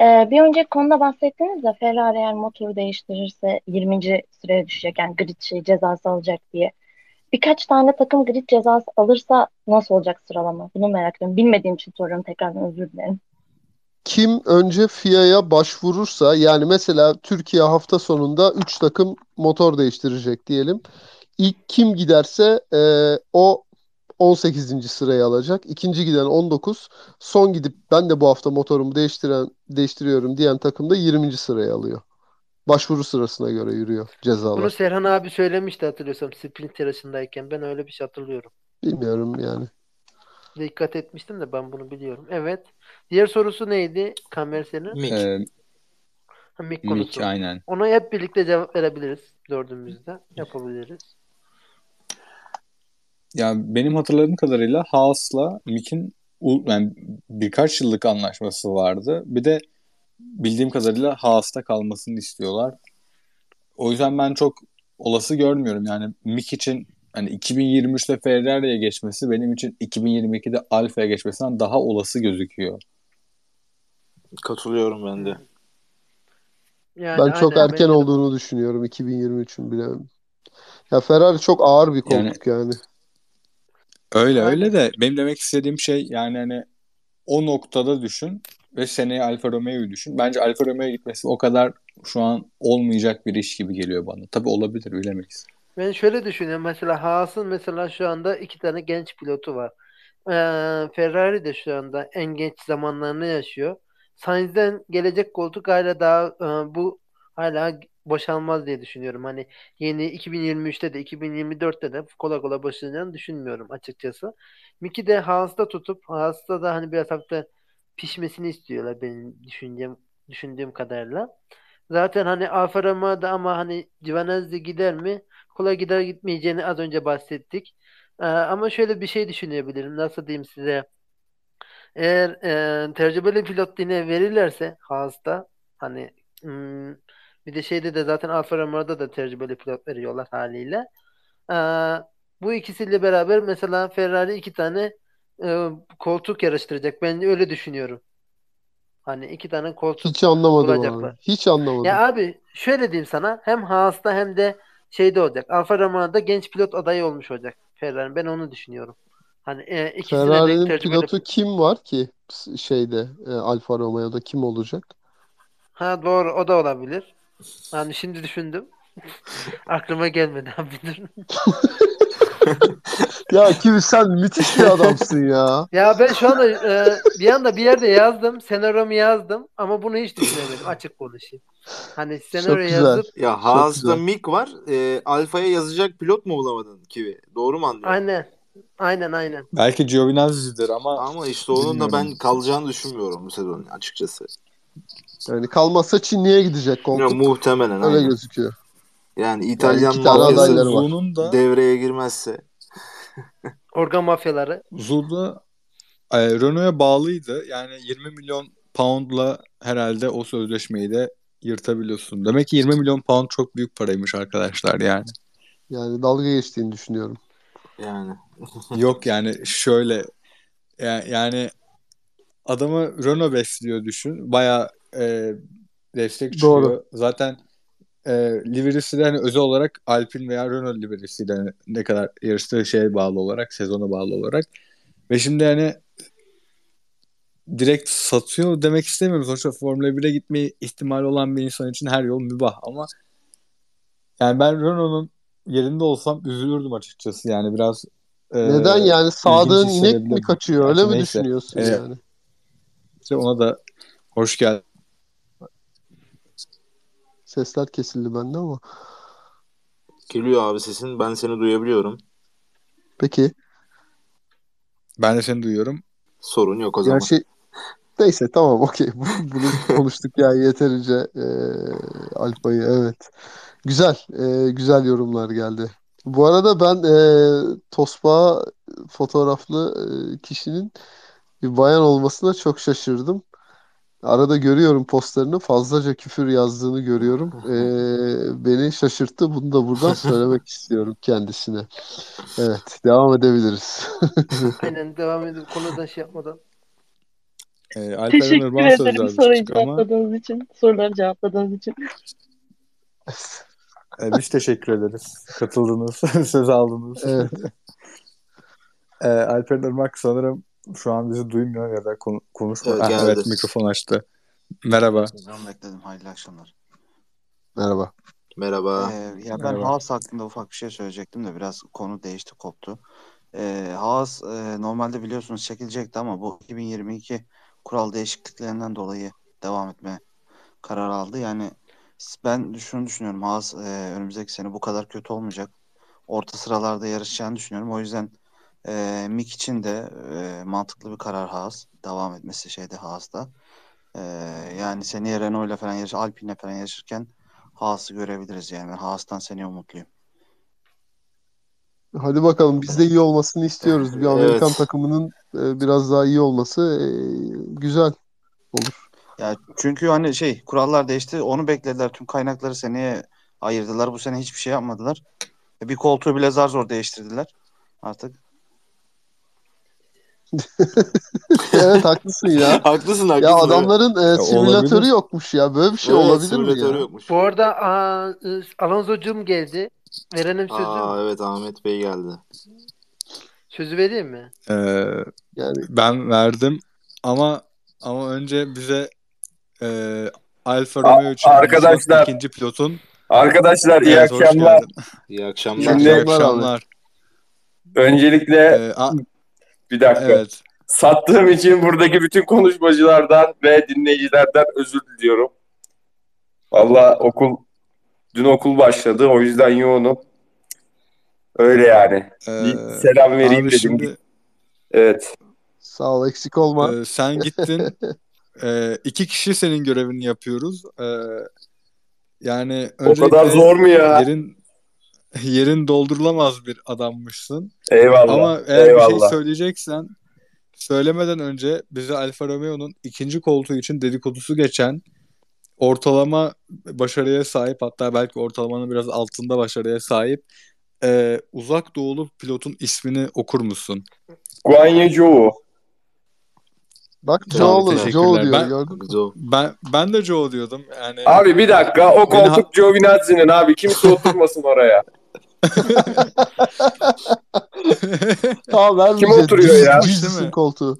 e, bir önceki konuda bahsettiniz ya Ferrari eğer motoru değiştirirse 20. sıraya düşecek. Yani grid şey cezası alacak diye. Birkaç tane takım grid cezası alırsa nasıl olacak sıralama? Bunu merak ediyorum. Bilmediğim için soruyorum. Tekrardan özür dilerim. Kim önce FIA'ya başvurursa yani mesela Türkiye hafta sonunda 3 takım motor değiştirecek diyelim. İlk kim giderse e, o 18. sırayı alacak. İkinci giden 19. Son gidip ben de bu hafta motorumu değiştiren değiştiriyorum diyen takım da 20. sırayı alıyor. Başvuru sırasına göre yürüyor Bunu cezalar. Serhan abi söylemişti hatırlıyorsam sprint yarışındayken. Ben öyle bir şey hatırlıyorum. Bilmiyorum yani. Dikkat etmiştim de ben bunu biliyorum. Evet. Diğer sorusu neydi? Kamer senin. E, Ha, Mick Mick konusu. aynen. Ona hep birlikte cevap verebiliriz. Dördümüzde. Yapabiliriz. Ya benim hatırladığım kadarıyla Haas'la Mick'in u- yani birkaç yıllık anlaşması vardı. Bir de bildiğim kadarıyla Haas'ta kalmasını istiyorlar. O yüzden ben çok olası görmüyorum. Yani Mick için hani 2023'te Ferrari'ye geçmesi benim için 2022'de Alfa'ya geçmesinden daha olası gözüküyor. Katılıyorum ben de. Yani Ben çok aynen, erken de. olduğunu düşünüyorum 2023'ün bile. Ya Ferrari çok ağır bir Yani- koltuk yani. Öyle Aynen. öyle de benim demek istediğim şey yani hani o noktada düşün ve seneye Alfa Romeo'yu düşün. Bence Alfa Romeo'ya gitmesi o kadar şu an olmayacak bir iş gibi geliyor bana. Tabii olabilir bilemeyiz. Ben şöyle düşünüyorum. Mesela Haas'ın mesela şu anda iki tane genç pilotu var. Ee, Ferrari de şu anda en genç zamanlarını yaşıyor. Sainz'den gelecek koltuk hala daha e, bu hala boşalmaz diye düşünüyorum. Hani yeni 2023'te de 2024'te de kolay kolay boşalacağını düşünmüyorum açıkçası. Mickey de Haas'ta tutup Haas'ta da hani biraz hafta pişmesini istiyorlar benim düşüncem düşündüğüm kadarıyla. Zaten hani Alfa Romeo'da ama hani Giovinazzi gider mi? Kolay gider gitmeyeceğini az önce bahsettik. Ee, ama şöyle bir şey düşünebilirim. Nasıl diyeyim size? Eğer e, tecrübeli pilot yine verirlerse Haas'ta hani hmm, bir de şeyde de zaten Alfa Romeo'da da tecrübeli pilot veriyorlar haliyle. Ee, bu ikisiyle beraber mesela Ferrari iki tane e, koltuk yarıştıracak. Ben öyle düşünüyorum. Hani iki tane koltuk Hiç anlamadım bulacaklar. abi. Hiç anlamadım. Ya abi şöyle diyeyim sana hem Haas'ta hem de şeyde olacak. Alfa Romeo'da genç pilot adayı olmuş olacak Ferrari. Ben onu düşünüyorum. Hani e, ikisine de Ferrari'nin tecrübeli pilotu kim var ki şeyde e, Alfa Romeo'da kim olacak? Ha doğru o da olabilir. Hani şimdi düşündüm. Aklıma gelmedi abi dur. Ya kim sen müthiş bir adamsın ya. Ya ben şu anda e, bir anda bir yerde yazdım. Senaryomu yazdım ama bunu hiç düşünemedim. Açık konuşayım. Hani senaryo güzel. yazıp Ya Haas'ta. Mick var. E, Alfa'ya yazacak pilot mu bulamadın Kivi? Doğru mu anlıyorum? aynen. Aynen aynen. Belki Giovinazzi'dir ama Ama işte onun da ben kalacağını düşünmüyorum bu sezon açıkçası. Yani kalmazsa Çinli'ye gidecek Ya, koltuk. muhtemelen Öyle aynen. gözüküyor. Yani İtalyan tane mafyası. Zu'nun da devreye girmezse. Organ mafyaları. Zu'da e, Renault'a bağlıydı. Yani 20 milyon poundla herhalde o sözleşmeyi de yırtabiliyorsun. Demek ki 20 milyon pound çok büyük paraymış arkadaşlar yani. Yani dalga geçtiğini düşünüyorum. Yani. Yok yani şöyle ya- yani adamı Renault besliyor düşün. Baya destek çıkıyor. Doğru. Zaten e, livery'si de hani özel olarak Alpine veya Renault livery'si de ne kadar yarıştığı şeye bağlı olarak, sezona bağlı olarak. Ve şimdi hani direkt satıyor demek istemiyorum. Sonuçta Formula 1'e gitme ihtimali olan bir insan için her yol mübah ama yani ben Renault'un yerinde olsam üzülürdüm açıkçası. Yani biraz e, Neden yani sağdığın inek mi kaçıyor öyle Gerçi mi neyse. düşünüyorsun Evet. yani? işte ona da hoş geldin. Sesler kesildi bende ama. Geliyor abi sesin. Ben seni duyabiliyorum. Peki. Ben de seni duyuyorum. Sorun yok o zaman. Gerçi neyse tamam okey. Bu- Bunu konuştuk yani yeterince e, Alfa'yı evet. Güzel. e, güzel yorumlar geldi. Bu arada ben e, Tosba fotoğraflı e, kişinin bir bayan olmasına çok şaşırdım. Arada görüyorum postlarını fazlaca küfür yazdığını görüyorum. E, beni şaşırttı. Bunu da buradan söylemek istiyorum kendisine. Evet, devam edebiliriz. Aynen devam edip konudan şey yapmadan. E, Alperen Teşekkür söz ederim soruyu vermiştik ama cevapladığınız için, soruları cevapladığınız için. e, biz teşekkür ederiz. Katıldınız, söz aldınız. Evet. E, Alperen Irmak sanırım şu an bizi duymuyor ya da konu- konuşmuyor. Evet, geldi. evet mikrofon açtı. Merhaba. Hocam bekledim. Hayırlı akşamlar. Merhaba. Merhaba. Ee, ya ben Merhaba. Haas hakkında ufak bir şey söyleyecektim de biraz konu değişti koptu. Ee, Haas e, normalde biliyorsunuz çekilecekti ama bu 2022 kural değişikliklerinden dolayı devam etme kararı aldı. Yani ben şunu düşünüyorum. Haas e, önümüzdeki sene bu kadar kötü olmayacak. Orta sıralarda yarışacağını düşünüyorum. O yüzden e, Mick için de e, mantıklı bir karar Haas. Devam etmesi şeyde Haas'ta. E, yani seneye Renault'la falan yarış, Alpine'le falan yarışırken Haas'ı görebiliriz yani. Ben Haas'tan seneye umutluyum. Hadi bakalım biz de iyi olmasını istiyoruz. Bir Amerikan Evet. takımının biraz daha iyi olması güzel olur. Ya çünkü hani şey kurallar değişti. Onu beklediler. Tüm kaynakları seneye ayırdılar. Bu sene hiçbir şey yapmadılar. Bir koltuğu bile zar zor değiştirdiler. Artık Evet haklısın ya. haklısın haklısın. Ya evet. adamların e, simülatörü olabilir. yokmuş ya. Böyle bir şey Evet, olabilir mi simülatörü ya? yokmuş. Bu arada aa, ı, Alonso'cum geldi. Verenim sözü. Aa evet Ahmet Bey geldi. Sözü vereyim mi? E, Yani ben verdim ama ama önce bize e, Alfa Romeo için arkadaşlar- ikinci pilotun Arkadaşlar iyi Evet, akşamlar. İyi akşamlar. Şimdi- İyi akşamlar. Öncelikle Ee, a- bir dakika. evet. Sattığım için buradaki bütün konuşmacılardan ve dinleyicilerden özür diliyorum. Valla okul dün okul başladı. O yüzden yoğunum. Öyle yani. Bir Ee, selam vereyim dedim. şimdi Evet. Sağ ol eksik olma. e, sen gittin. E, iki kişi senin görevini yapıyoruz. E, yani O kadar zor mu ya? yerin yerin doldurulamaz bir adammışsın. Eyvallah. Ama eğer bir şey Eyvallah. söyleyeceksen söylemeden önce bize Alfa Romeo'nun ikinci koltuğu için dedikodusu geçen ortalama başarıya sahip hatta belki ortalamanın biraz altında başarıya sahip e, uzak doğulu pilotun ismini okur musun? Guan Yu Zhou. Bak Joe. Joe diyor Ben- Ben ben de Joe diyordum. Yani Abi bir dakika. O koltuk Giovinazzi'nin abi. Kimse oturmasın oraya. Tamam vermeyeceğiz. Kim oturuyor ya? Mi? koltuğu.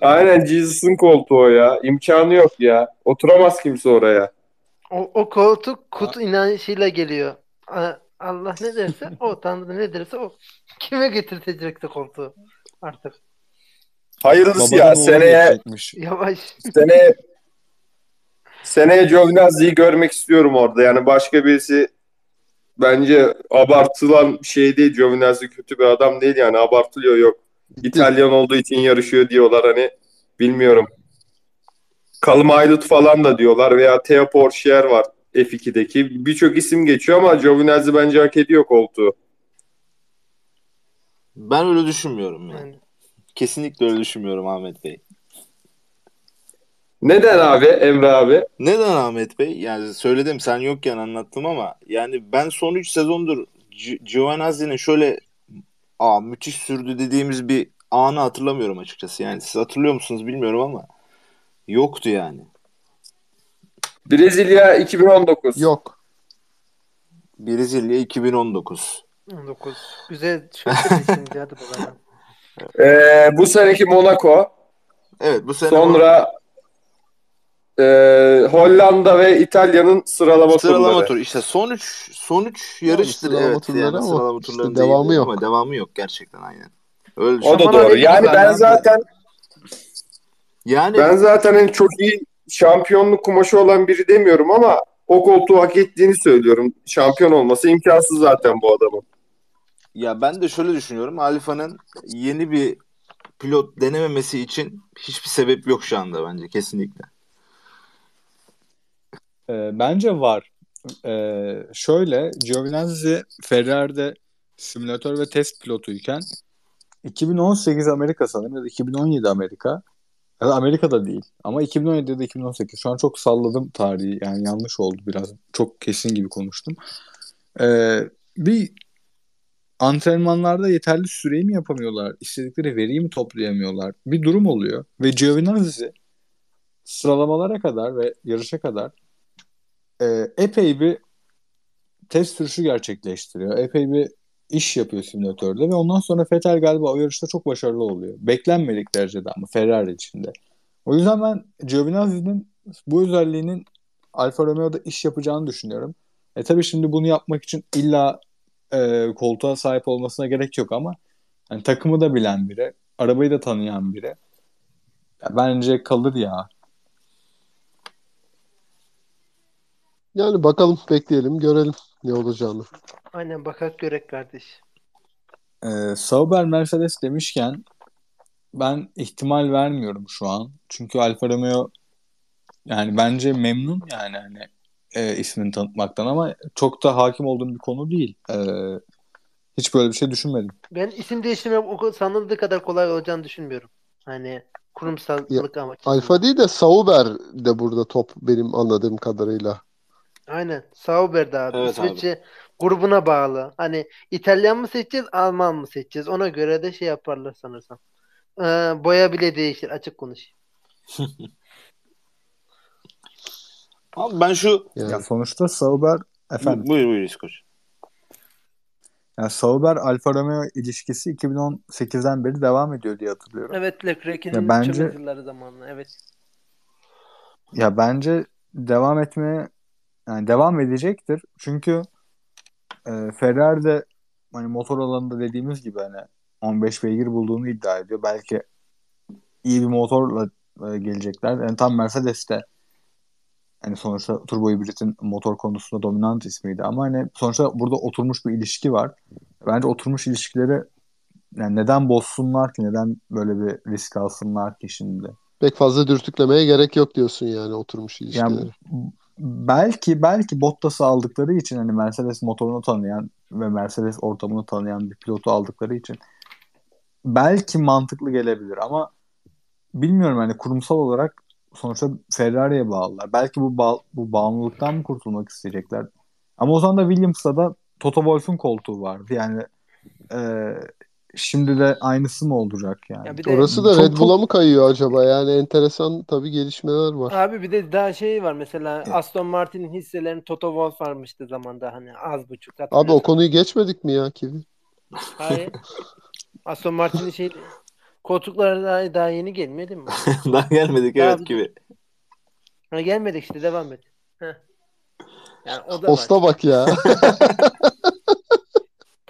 Aynen Jesus'ın koltuğu o ya. İmkanı yok ya. Oturamaz kimse oraya. O, o koltuk kut inancıyla geliyor. Allah ne derse o, Tanrı ne derse o. Kime getirtecekse koltuğu artık. Hayırlısı babadan ya. Seneye. Yavaş. seneye seneye Giovinazzi'yi görmek istiyorum orada. Yani başka birisi bence abartılan bir şey değil. Giovinazzi kötü bir adam değil yani. Abartılıyor yok. İtalyan olduğu için yarışıyor diyorlar hani. Bilmiyorum. Callum Aylett falan da diyorlar veya Theo Porcher var F2'deki. Birçok isim geçiyor ama Giovinazzi bence hak ediyor koltuğu. Ben öyle düşünmüyorum. Yani. Kesinlikle öyle düşünmüyorum Ahmet Bey. Neden abi Emre abi? Neden Ahmet Bey? Yani söyledim sen yokken anlattım ama yani ben son 3 sezondur Gi- Giovinazzi'nin şöyle aa müthiş sürdü dediğimiz bir anı hatırlamıyorum açıkçası. Yani siz hatırlıyor musunuz bilmiyorum ama yoktu yani. Brezilya 2019. Yok. Brezilya 2019. 19. Güzel hadi. Ee, bu seneki Monaco. Evet bu sene Sonra e, Hollanda ve İtalya'nın sıralama, sıralama turları. turu işte son 3 son 3 yarıştır sıralama evet turları yani ama sıralama işte devamı değil yok. ama devamı yok gerçekten aynen. Öyle O da doğru. Yani ben lan. zaten Yani ben zaten en çok iyi şampiyonluk kumaşı olan biri demiyorum ama o koltuğu hak ettiğini söylüyorum. Şampiyon olması imkansız zaten bu adamın. Ya ben de şöyle düşünüyorum. Alfa'nın yeni bir pilot denememesi için hiçbir sebep yok şu anda bence kesinlikle. E, bence var. E, şöyle Giovinazzi Ferrari'de simülatör ve test pilotuyken 2018 Amerika sanırım ya da 2017 Amerika. Ya da Amerika'da değil ama 2017 ya da 2018 şu an çok salladım tarihi. Yani yanlış oldu biraz. Çok kesin gibi konuştum. Ee, bir antrenmanlarda yeterli süreyi mi yapamıyorlar? İstedikleri veriyi mi toplayamıyorlar? Bir durum oluyor ve Giovinazzi sıralamalara kadar ve yarışa kadar e, epey bir test sürüşü gerçekleştiriyor. Epey bir iş yapıyor simülatörde ve ondan sonra Vettel galiba o yarışta çok başarılı oluyor. Beklenmedik derecede ama Ferrari içinde. O yüzden ben Giovinazzi'nin bu özelliğinin Alfa Romeo'da iş yapacağını düşünüyorum. E tabii şimdi bunu yapmak için illa e, koltuğa sahip olmasına gerek yok ama yani takımı da bilen biri, arabayı da tanıyan biri. Ya bence kalır ya. Yani bakalım bekleyelim görelim ne olacağını. Aynen bakak görek kardeş. Ee, Sauber Mercedes demişken ben ihtimal vermiyorum şu an. Çünkü Alfa Romeo yani bence memnun yani hani e, ismini tanıtmaktan ama çok da hakim olduğum bir konu değil. Ee, hiç böyle bir şey düşünmedim. Ben isim değiştirmek sanıldığı kadar kolay olacağını düşünmüyorum. Hani kurumsallık ama. Alfa değil de Sauber de burada top benim anladığım kadarıyla. Aynen. Sauber'de abi. Evet İsveççe grubuna bağlı. Hani İtalyan mı seçeceğiz, Alman mı seçeceğiz? Ona göre de şey yaparlar sanırsam. Ee, boya bile değişir. Açık konuş. Abi ben şu Ya sonuçta Sauber efendim buyur buyur İskoç. yani Sauber Alfa Romeo ilişkisi 2018'den beri devam ediyor diye hatırlıyorum. Evet Leclerc'in bence- yılları zamanında. Evet. Ya bence devam etmeye yani devam edecektir. Çünkü e, Ferrari de hani motor alanında dediğimiz gibi hani 15 beygir bulduğunu iddia ediyor. Belki iyi bir motorla e, gelecekler. Yani tam Mercedes de hani sonuçta turbo hibritin motor konusunda dominant ismiydi ama hani sonuçta burada oturmuş bir ilişki var. Bence oturmuş ilişkileri yani neden bozsunlar ki? Neden böyle bir risk alsınlar ki şimdi? Pek fazla dürtüklemeye gerek yok diyorsun yani oturmuş ilişkileri. Yani belki belki Bottas'ı aldıkları için hani Mercedes motorunu tanıyan ve Mercedes ortamını tanıyan bir pilotu aldıkları için belki mantıklı gelebilir ama bilmiyorum hani kurumsal olarak sonuçta Ferrari'ye bağlılar. Belki bu bağ, bu bağımlılıktan mı kurtulmak isteyecekler? Ama o zaman da Williams'ta da Toto Wolff'un koltuğu vardı. Yani e, şimdi de aynısı mı olacak yani? Ya bir de Orası da Çok- Red Bull'a mı kayıyor acaba? Yani enteresan tabii gelişmeler var. Abi bir de daha şey var mesela Aston Martin'in hisselerini Toto Wolff almıştı zamanda hani az buçuk Abi o konuyu geçmedik mi ya Kivi? Hayır. Aston Martin'in şey koltukları daha, daha yeni gelmedi mi? Daha gelmedik Daha evet bir- gibi. Ha, gelmedik işte devam et. Heh. Yani o da var. Posta bak ya.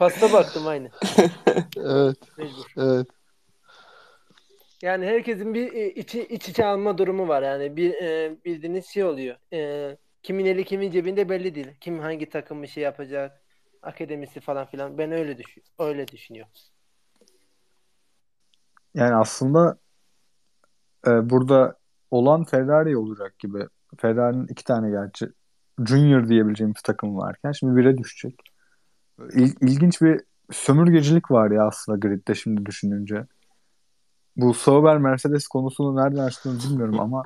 Pasta baktım aynı. Evet, Mecbur. evet. Yani herkesin bir e, içi iç içe alma durumu var. Yani bir e, bildiğiniz şey oluyor. E, kimin eli kimin cebinde belli değil. Kim hangi takımı şey yapacak, akademisi falan filan. Ben öyle düşün öyle düşünüyorum. Yani aslında e, burada olan Ferrari olacak gibi. Ferrari'nin iki tane gerçi Junior diyebileceğimiz takım varken şimdi bire düşecek. İl, ilginç bir sömürgecilik var ya aslında gridde şimdi düşününce. Bu Sauber Mercedes konusunu nereden açtığını bilmiyorum ama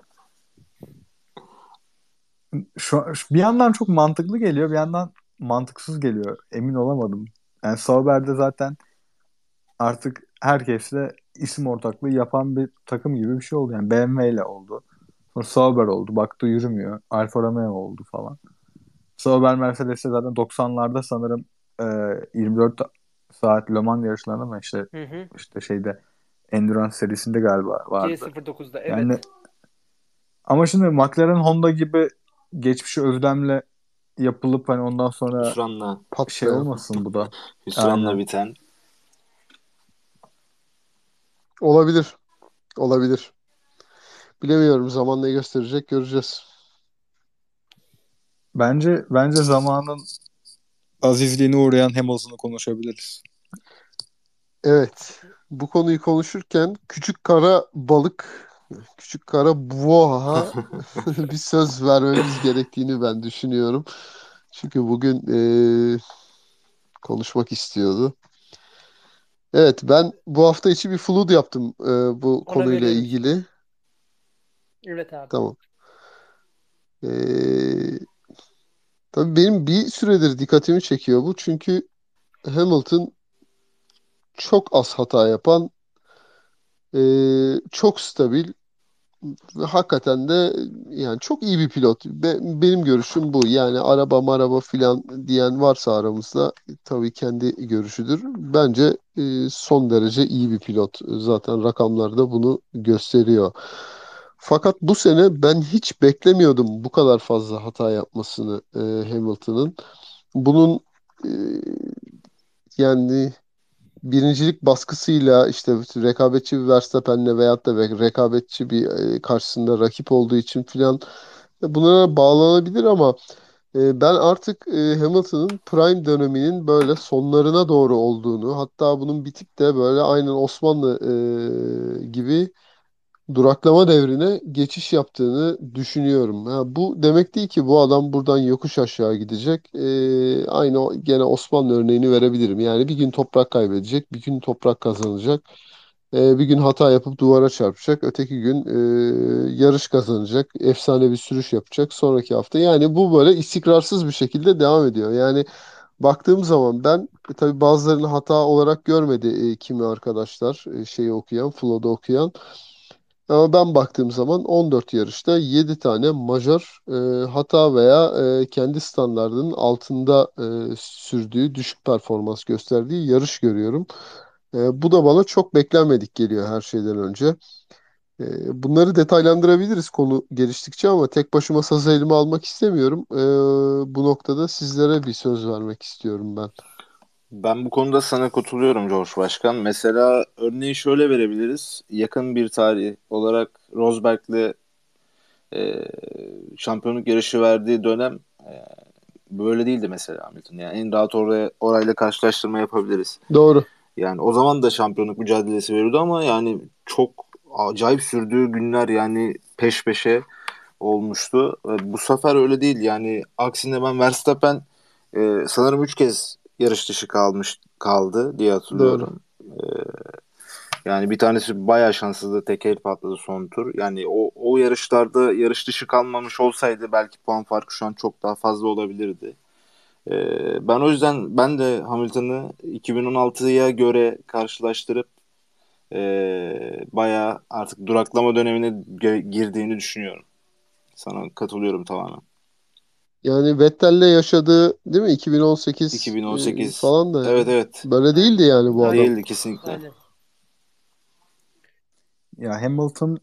şu, bir yandan çok mantıklı geliyor, bir yandan mantıksız geliyor. Emin olamadım. Yani Sauber'de zaten artık herkesle isim ortaklığı yapan bir takım gibi bir şey oldu. Yani BMW ile oldu. Sonra Sauber oldu. Baktı yürümüyor. Alfa Romeo oldu falan. Sauber Mercedes'te zaten 90'larda sanırım e, 24 saat Le Mans yarışlarında mı işte Hı hı. işte şeyde Endurance serisinde galiba vardı. G09'da evet. Yani ama şimdi McLaren Honda gibi geçmişi özlemle yapılıp hani ondan sonra Hüsranla, şey Patlayan. olmasın bu da. hüsranla Aynen. biten. Olabilir. Olabilir. Bilemiyorum. Zaman ne gösterecek göreceğiz. Bence bence zamanın azizliğine uğrayan Hamilton'ı konuşabiliriz. Evet. Bu konuyu konuşurken küçük kara balık, küçük kara boğa bir söz vermemiz gerektiğini ben düşünüyorum. Çünkü bugün eee, konuşmak istiyordu. Evet, ben bu hafta içi bir flood yaptım eee, bu Ona konuyla veriyorum ilgili. Evet abi. Tamam. Eee tabii benim bir süredir dikkatimi çekiyor bu. Çünkü Hamilton çok az hata yapan, eee, çok stabil ve hakikaten de yani çok iyi bir pilot. Be- benim görüşüm bu. Yani araba maraba filan diyen varsa aramızda tabii kendi görüşüdür. Bence eee, son derece iyi bir pilot. Zaten rakamlar da bunu gösteriyor. Fakat bu sene ben hiç beklemiyordum bu kadar fazla hata yapmasını eee, Hamilton'ın. Bunun eee, yani birincilik baskısıyla işte rekabetçi bir Verstappen'le veyahut da re- rekabetçi bir e, karşısında rakip olduğu için filan bunlara bağlanabilir ama e, ben artık e, Hamilton'ın prime döneminin böyle sonlarına doğru olduğunu hatta bunun bitip de böyle aynen Osmanlı e, gibi duraklama devrine geçiş yaptığını düşünüyorum. Ha, bu demek değil ki bu adam buradan yokuş aşağı gidecek. Ee, aynı gene Osmanlı örneğini verebilirim. Yani bir gün toprak kaybedecek, bir gün toprak kazanacak. Ee, bir gün hata yapıp duvara çarpacak, öteki gün e, yarış kazanacak, efsane bir sürüş yapacak sonraki hafta. Yani bu böyle istikrarsız bir şekilde devam ediyor. Yani baktığım zaman ben e, tabii bazılarını hata olarak görmedi e, kimi arkadaşlar e, şeyi okuyan, Flow'da okuyan. Ama ben baktığım zaman 14 yarışta 7 tane majör e, hata veya e, kendi standardının altında e, sürdüğü, düşük performans gösterdiği yarış görüyorum. E, bu da bana çok beklenmedik geliyor her şeyden önce. E, bunları detaylandırabiliriz konu geliştikçe ama tek başıma sazı elime almak istemiyorum. E, bu noktada sizlere bir söz vermek istiyorum ben. Ben bu konuda sana katılıyorum George Başkan. Mesela örneği şöyle verebiliriz. Yakın bir tarih olarak Rosberg'le e, şampiyonluk yarışı verdiği dönem e, böyle değildi mesela Hamilton. Yani en rahat oraya orayla karşılaştırma yapabiliriz. Doğru. Yani o zaman da şampiyonluk mücadelesi veriyordu ama yani çok acayip sürdüğü günler yani peş peşe olmuştu. E, bu sefer öyle değil. Yani aksine ben Verstappen e, sanırım 3 kez yarış dışı kalmış kaldı diye hatırlıyorum. E, yani bir tanesi bayağı şanssızdı. Teker patladı son tur. Yani o, o yarışlarda yarış dışı kalmamış olsaydı belki puan farkı şu an çok daha fazla olabilirdi. Ee, ben o yüzden ben de Hamilton'ı 2016'ya göre karşılaştırıp e, bayağı artık duraklama dönemine girdiğini düşünüyorum. Sana katılıyorum tamamen. Yani Vettel'le yaşadığı değil mi 2018 2018 e, falan da evet evet böyle değildi yani bu adam. değildi kesinlikle. Aynen. Ya Hamilton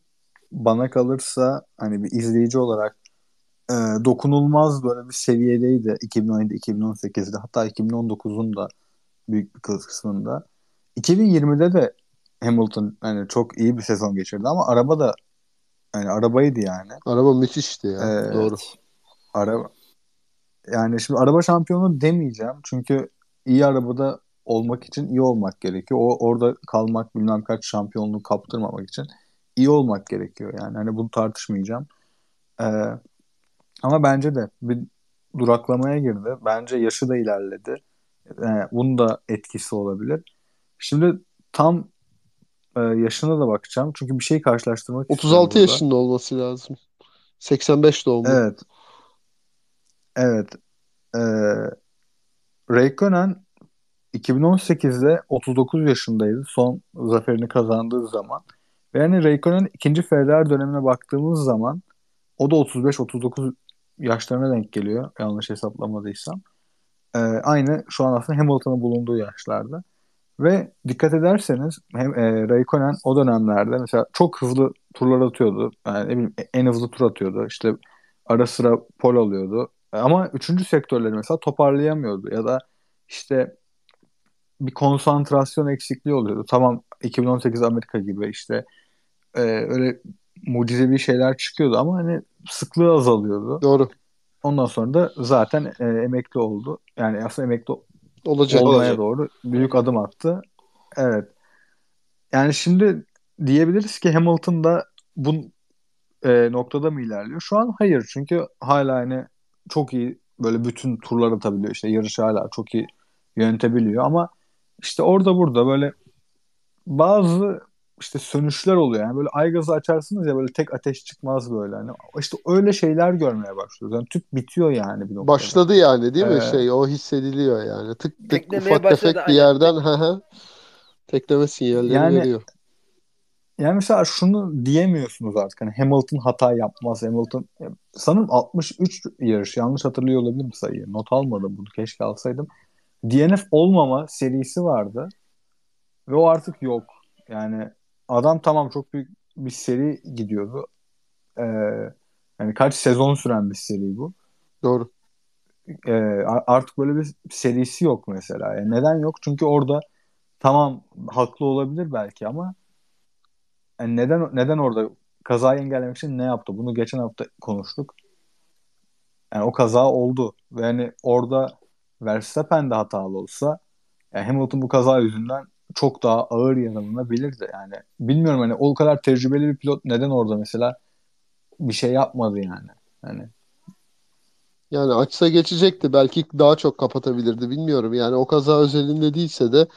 bana kalırsa hani bir izleyici olarak e, dokunulmaz böyle bir seviyedeydi 2017-2018'de hatta 2019'un da büyük bir kısmında. 2020'de de Hamilton hani çok iyi bir sezon geçirdi ama araba da yani arabaydı yani. Araba müthişti ya. Evet. Doğru. Araba yani şimdi araba şampiyonu demeyeceğim çünkü iyi arabada olmak için iyi olmak gerekiyor. O orada kalmak bilmem kaç şampiyonluğu kaptırmamak için iyi olmak gerekiyor. Yani hani bunu tartışmayacağım. Ee, ama bence de bir duraklamaya girdi. Bence yaşı da ilerledi. Ee, bunun da etkisi olabilir. Şimdi tam e, yaşına da bakacağım. Çünkü bir şey karşılaştırmak 36 istiyorum burada. yaşında olması lazım. 85 doğumlu. Evet. Evet. Ee, Raikkonen 2018'de 39 yaşındaydı. Son zaferini kazandığı zaman. Ve yani Raikkonen ikinci Ferrari dönemine baktığımız zaman o da 35-39 yaşlarına denk geliyor. Yanlış hesaplamadıysam. Ee, aynı şu an aslında Hamilton'ın bulunduğu yaşlarda. Ve dikkat ederseniz hem e, Raikkonen o dönemlerde mesela çok hızlı turlar atıyordu. Yani ne bileyim en hızlı tur atıyordu. İşte ara sıra pol alıyordu. Ama üçüncü sektörleri mesela toparlayamıyordu. Ya da işte bir konsantrasyon eksikliği oluyordu. Tamam 2018 Amerika gibi işte e, öyle mucizevi şeyler çıkıyordu ama hani sıklığı azalıyordu. Doğru. Ondan sonra da zaten e, emekli oldu. Yani aslında emekli Olacak. olmaya Olacak. doğru büyük adım attı. Evet. Yani şimdi diyebiliriz ki Hamilton da bu e, noktada mı ilerliyor? Şu an hayır. Çünkü hala hani çok iyi böyle bütün turlar atabiliyor. İşte yarışı hala çok iyi yönetebiliyor ama işte orada burada böyle bazı işte sönüşler oluyor. Yani böyle ay gazı açarsınız ya böyle tek ateş çıkmaz böyle. Hani işte öyle şeyler görmeye başlıyoruz. Yani tüp bitiyor yani bir noktada. Başladı yani değil mi Ee, şey o hissediliyor yani. Tık tık ufak tefek bir yerden hı hı tekleme sinyalleri Yani- veriyor. Yani mesela şunu diyemiyorsunuz artık. Hani Hamilton hata yapmaz. Hamilton sanırım 63 yarış yanlış hatırlıyor olabilirim sayıyı. Not almadım bunu. Keşke alsaydım. DNF olmama serisi vardı. Ve o artık yok. Yani adam tamam çok büyük bir seri gidiyordu. Ee, yani kaç sezon süren bir seri bu. Doğru. Ee, artık böyle bir serisi yok mesela. Yani neden yok? Çünkü orada tamam haklı olabilir belki ama yani neden neden orada kazayı engellemek için ne yaptı? Bunu geçen hafta konuştuk. Yani o kaza oldu ve yani orada Verstappen de hatalı olsa yani Hamilton bu kaza yüzünden çok daha ağır yaralanabilirdi. Yani bilmiyorum hani o kadar tecrübeli bir pilot neden orada mesela bir şey yapmadı yani. Yani Yani açsa geçecekti. Belki daha çok kapatabilirdi. Bilmiyorum. Yani o kaza özelinde değilse de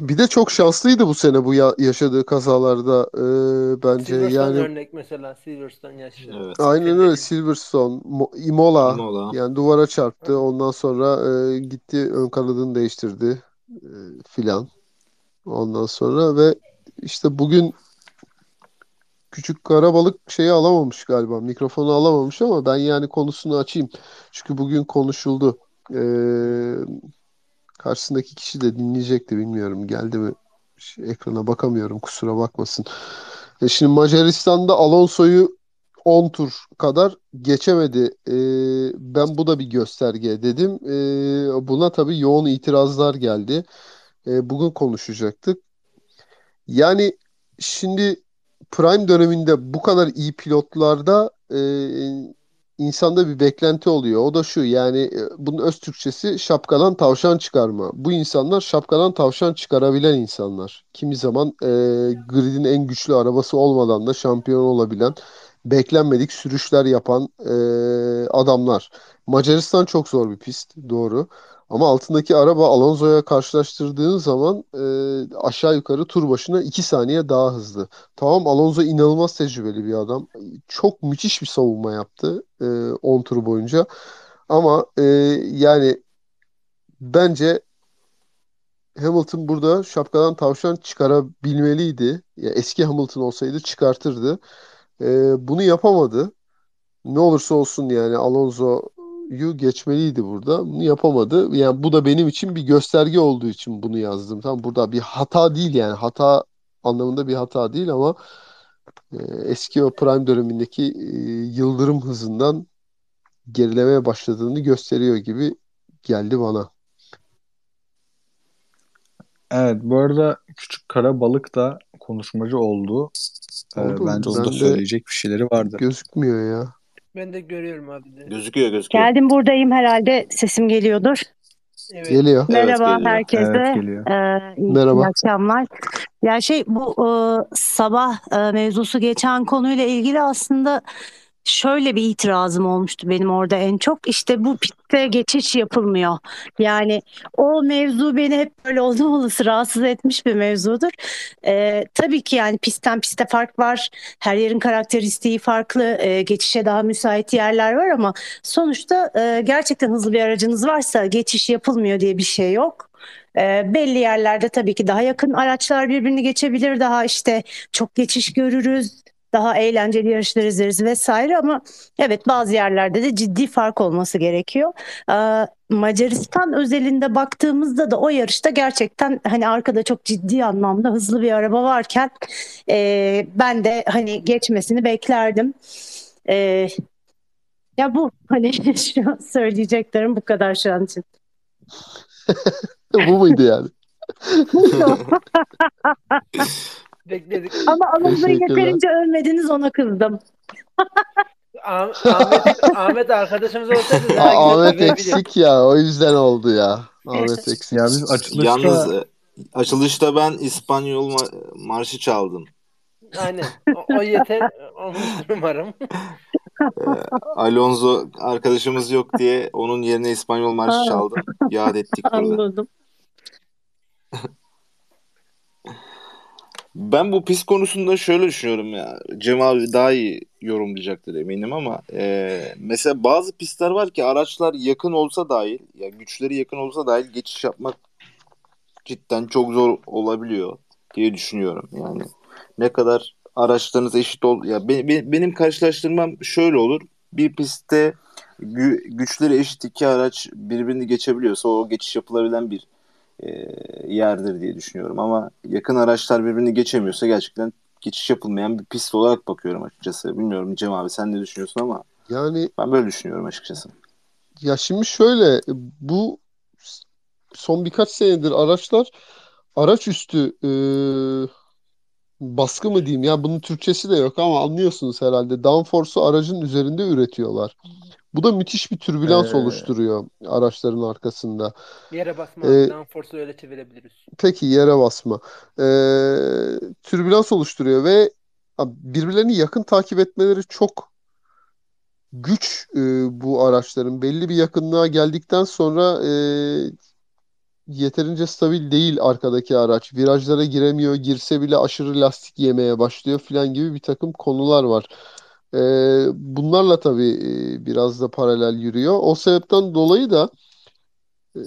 bir de çok şanslıydı bu sene bu ya- yaşadığı kazalarda ee, bence. Silverstone Yani örnek mesela Silverstone yaşlı. Evet. aynen öyle Silverstone, Mo- Imola Imola. yani duvara çarptı. Ondan sonra e, gitti ön kanadını değiştirdi e, filan. Ondan sonra ve işte bugün küçük kara balık şeyi alamamış galiba. Mikrofonu alamamış ama ben yani konusunu açayım. Çünkü bugün konuşuldu. Ee, karşısındaki kişi de dinleyecekti bilmiyorum. Geldi mi şey, ekrana bakamıyorum kusura bakmasın. E şimdi Macaristan'da Alonso'yu 10 tur kadar geçemedi. E, ben bu da bir gösterge dedim. E, buna tabii yoğun itirazlar geldi. E, bugün konuşacaktık. Yani şimdi Prime döneminde bu kadar iyi pilotlarda e, insanda bir beklenti oluyor. O da şu yani e, bunun öz Türkçesi şapkadan tavşan çıkarma. Bu insanlar şapkadan tavşan çıkarabilen insanlar. Kimi zaman e, gridin en güçlü arabası olmadan da şampiyon olabilen, beklenmedik sürüşler yapan e, adamlar. Macaristan çok zor bir pist, doğru. Ama altındaki araba Alonso'ya karşılaştırdığın zaman e, aşağı yukarı tur başına 2 saniye daha hızlı. Tamam Alonso inanılmaz tecrübeli bir adam. Çok müthiş bir savunma yaptı e, 10 tur boyunca. Ama e, yani bence Hamilton burada şapkadan tavşan çıkarabilmeliydi. Ya eski Hamilton olsaydı çıkartırdı. E, bunu yapamadı. Ne olursa olsun yani Alonso'yu geçmeliydi burada. Bunu yapamadı. Yani bu da benim için bir gösterge olduğu için bunu yazdım. Tam burada bir hata değil yani. Hata anlamında bir hata değil ama e, eski o prime dönemindeki e, yıldırım hızından gerilemeye başladığını gösteriyor gibi geldi bana. Evet bu arada küçük kara balık da konuşmacı oldu. Ee, bence Ben de söyleyecek bir şeyleri vardı. gözükmüyor ya. Ben de görüyorum abi de. Gözüküyor gözüküyor. Geldim buradayım herhalde sesim geliyordur. Evet. Geliyor. Evet, Merhaba geliyor. herkese. Evet geliyor. Ee, iyi, Merhaba. iyi akşamlar. Ya şey bu e, sabah e, mevzusu geçen konuyla ilgili aslında şöyle bir itirazım olmuştu benim orada en çok. İşte bu pistte geçiş yapılmıyor. Yani o mevzu beni hep böyle oldum olası rahatsız etmiş bir mevzudur. Ee, tabii ki yani pistten piste fark var. Her yerin karakteristiği farklı. Ee, geçişe daha müsait yerler var ama sonuçta e, gerçekten hızlı bir aracınız varsa geçiş yapılmıyor diye bir şey yok. Ee, belli yerlerde tabii ki daha yakın araçlar birbirini geçebilir. Daha işte çok geçiş görürüz. Daha eğlenceli yarışlar izleriz vesaire ama evet bazı yerlerde de ciddi fark olması gerekiyor. Ee, Macaristan özelinde baktığımızda da o yarışta gerçekten hani arkada çok ciddi anlamda hızlı bir araba varken e, ben de hani geçmesini beklerdim. Ee, ya bu hani şu an söyleyeceklerim bu kadar şu an için. Bu muydu yani? Bekledik. Ama Teşekkürler. yeterince övmediniz ona kızdım. Ah- Ahmet, Ahmet arkadaşımız olsaydı daha güzel Ahmet eksik ya. O yüzden oldu ya. Ahmet eksik. Ya biz açılışta Yalnız e, açılışta ben İspanyol ma- marşı çaldım. Aynen. O, o yeter. Olmuştur umarım. Alonso arkadaşımız yok diye onun yerine İspanyol marşı Ha. çaldım. Yad ettik burada. Anladım. Ben bu pist konusunda şöyle düşünüyorum ya. Cem abi daha iyi yorumlayacaktır eminim ama e, mesela bazı pistler var ki araçlar yakın olsa dahil, ya güçleri yakın olsa dahil geçiş yapmak cidden çok zor olabiliyor diye düşünüyorum. Yani ne kadar araçlarınız eşit ol ya be- be- benim karşılaştırmam şöyle olur. Bir pistte gü- güçleri eşit iki araç birbirini geçebiliyorsa o geçiş yapılabilen bir e, yerdir diye düşünüyorum. Ama yakın araçlar birbirini geçemiyorsa gerçekten geçiş yapılmayan bir pist olarak bakıyorum açıkçası. Bilmiyorum Cem abi sen ne düşünüyorsun ama Yani ben böyle düşünüyorum açıkçası. ya şimdi şöyle bu son birkaç senedir araçlar araç üstü e, baskı mı diyeyim ya bunun Türkçesi de yok ama anlıyorsunuz herhalde. Downforce'u aracın üzerinde üretiyorlar. Bu da müthiş bir türbülans Ee, oluşturuyor araçların arkasında. Yere basma. Ee, downforce'u öyle çevirebiliriz. Peki yere basma. Ee, türbülans oluşturuyor ve birbirlerini yakın takip etmeleri çok güç e, bu araçların. Belli bir yakınlığa geldikten sonra e, yeterince stabil değil arkadaki araç. Virajlara giremiyor, girse bile aşırı lastik yemeye başlıyor filan gibi bir takım konular var. E, bunlarla tabii e, biraz da paralel yürüyor. O sebepten dolayı da e,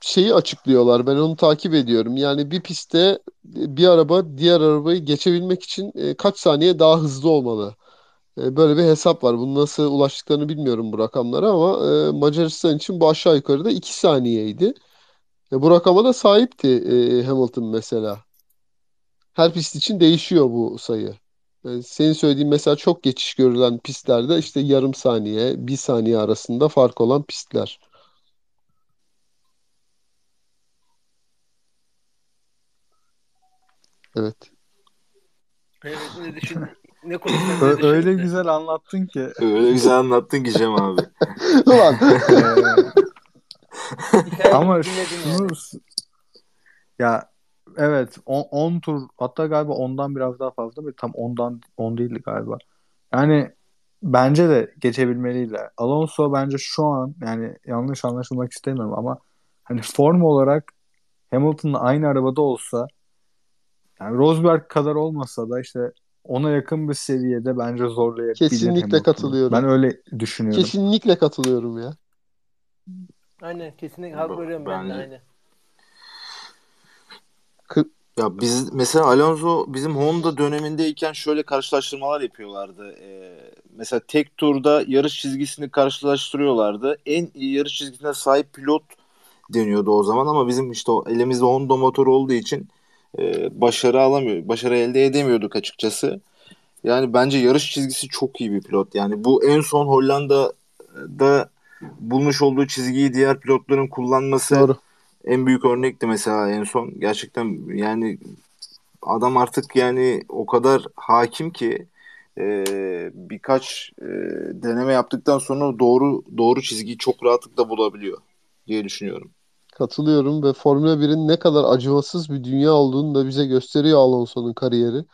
şeyi açıklıyorlar. Ben onu takip ediyorum. Yani bir pistte bir araba diğer arabayı geçebilmek için e, kaç saniye daha hızlı olmalı? E, Böyle bir hesap var. Bunu nasıl ulaştıklarını bilmiyorum bu rakamlara ama e, Macaristan için bu aşağı yukarı da 2 saniyeydi. Ve bu rakama da sahipti e, Hamilton mesela. Her pist için değişiyor bu sayı. Yani senin söylediğin mesela çok geçiş görülen pistlerde işte yarım saniye, bir saniye arasında fark olan pistler. Evet. Evet ne düşün ne Ö- öyle güzel anlattın ki. Öyle güzel anlattın ki Cem abi. Ulan Ee, ama şunu ya evet 10 tur hatta galiba ondan biraz daha fazla bir tam ondan 10 değildi galiba. Yani bence de geçebilmeliydi. Alonso bence şu an yani yanlış anlaşılmak istemiyorum ama hani form olarak Hamilton'la aynı arabada olsa yani Rosberg kadar olmasa da işte ona yakın bir seviyede bence zorlayabilir kesinlikle Hamilton'ı. katılıyorum. Ben öyle düşünüyorum. Kesinlikle katılıyorum ya. Aynen kesinlikle hak veriyorum ben de Bence- aynen. Ya biz mesela Alonso bizim Honda dönemindeyken şöyle karşılaştırmalar yapıyorlardı. Ee, mesela tek turda yarış çizgisini karşılaştırıyorlardı. En iyi yarış çizgisine sahip pilot deniyordu o zaman ama bizim işte o elimizde Honda motoru olduğu için e, başarı alamıyor, başarı elde edemiyorduk açıkçası. Yani bence yarış çizgisi çok iyi bir pilot. Yani bu en son Hollanda'da bulmuş olduğu çizgiyi diğer pilotların kullanması Doğru. En büyük örnekti mesela en son. Gerçekten yani adam artık yani o kadar hakim ki e, birkaç e, deneme yaptıktan sonra doğru doğru çizgiyi çok rahatlıkla bulabiliyor diye düşünüyorum. Katılıyorum ve Formula 1'in ne kadar acımasız bir dünya olduğunu da bize gösteriyor Alonso'nun kariyeri.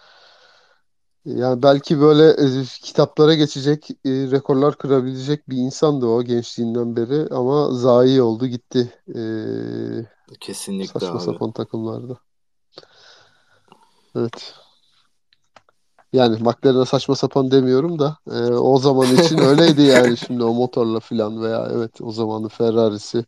Yani belki böyle e, kitaplara geçecek, e, rekorlar kırabilecek bir insandı o gençliğinden beri ama zayi oldu gitti e, Kesinlikle saçma abi. sapan takımlarda. Evet. Yani McLaren'e saçma sapan demiyorum da e, o zaman için öyleydi yani şimdi o motorla filan veya evet o zamanın Ferrari'si.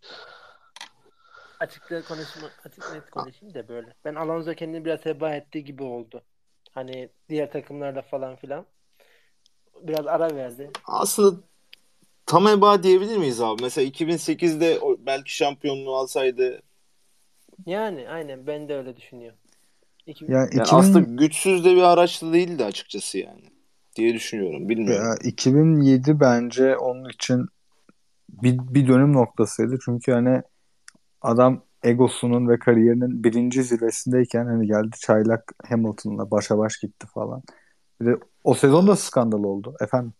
Açıkça konuşma, açık net konuşayım da böyle. Ben Alonso kendini biraz heba ettiği gibi oldu. Hani diğer takımlarda falan filan. Biraz ara verdi. Aslında tam eba diyebilir miyiz abi? Mesela 2008'de o belki şampiyonluğu alsaydı Yani aynen ben de öyle düşünüyorum. İki, Ya yani 2000 aslında güçsüz de bir araç da değildi açıkçası yani diye düşünüyorum. Bilmiyorum. Ya 2007 bence onun için bir, bir dönüm noktasıydı. Çünkü hani adam egosunun ve kariyerinin birinci zirvesindeyken hani geldi çaylak Hamilton'la başa baş gitti falan. Bir de o sezon da skandal oldu. Efendim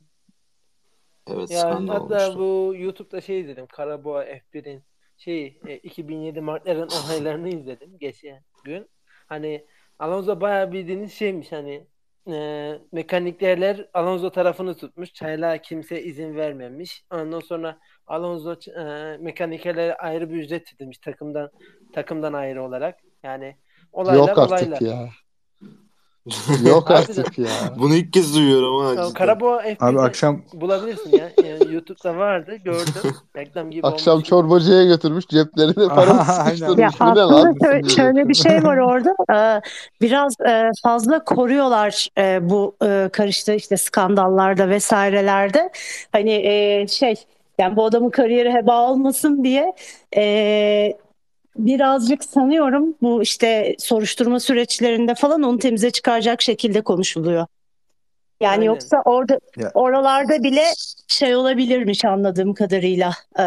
Evet Ya skandal hatta olmuştu. bu YouTube'da şey izledim. Karaboğa F1'in şey e, 2007 McLaren olaylarını izledim geçen gün. Hani Alonso bayağı bildiğiniz şeymiş hani e, mekaniklerler Alonso tarafını tutmuş. Çaylağa kimse izin vermemiş. Ondan sonra Alonso e, mekanikerlere ayrı bir ücret ödemiş takımdan takımdan ayrı olarak. Yani olaylar Yok artık olaylar. ya. Yok artık ya. Bunu ilk kez duyuyorum ha Ya cidden. Karaboğa abi F1'de akşam bulabilirsin ya. Yani YouTube'da vardı gördüm. Reklam gibi Akşam olmuş. çorbacıya götürmüş ceplerine. Ya sıkıştırmış. Bu ne aslında lan? şöyle, şöyle bir şey var orada. Ee, biraz e, fazla koruyorlar e, bu e, karıştığı işte skandallarda vesairelerde. Hani e, şey yani bu adamın kariyeri heba olmasın diye e, birazcık sanıyorum bu işte soruşturma süreçlerinde falan onu temize çıkaracak şekilde konuşuluyor. Yani Aynen. yoksa orada Ya. oralarda bile şey olabilirmiş anladığım kadarıyla. Ee,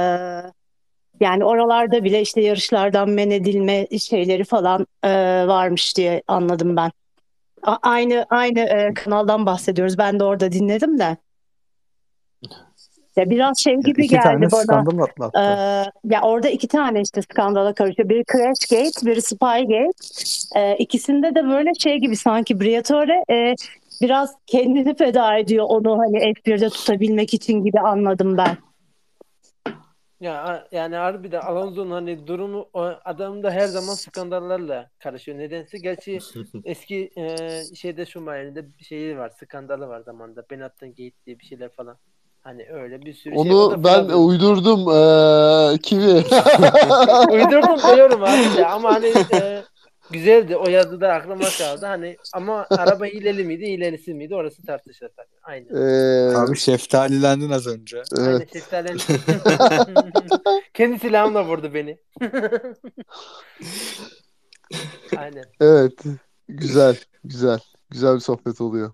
yani oralarda bile işte yarışlardan men edilme şeyleri falan e, varmış diye anladım ben. A- aynı aynı e, kanaldan bahsediyoruz. Ben de orada dinledim de. Ya biraz şey gibi iki geldi tane bana. skandal atlattı. Ee, ya orada iki tane işte skandala karışıyor. Biri Crashgate, biri Spygate. Ee, ikisinde de böyle şey gibi sanki Briatore e, biraz kendini feda ediyor onu hani F1'de tutabilmek için gibi anladım ben. Ya yani harbiden Alonso'nun hani durumu adam da her zaman skandallarla karışıyor. Nedense gerçi eski e, şeyde Schumacher'in bir şeyi var. Skandalı var zamanında. Benetton Gate diye bir şeyler falan. Hani öyle bir sürü şey. O da Onu ben falan uydurdum. Ee, kimi? uydurdum diyorum abi de ama hani e, güzeldi. O yazıda aklıma kaldı. Hani ama araba hileli miydi, hilelisi miydi? Orası tartışılır tabii. Aynen. Ee, Abi şeftalilendin az önce. Aynen evet. şeftali. Kendi silahımla vurdu beni. Aynen. Evet. Güzel. Güzel. Güzel bir sohbet oluyor.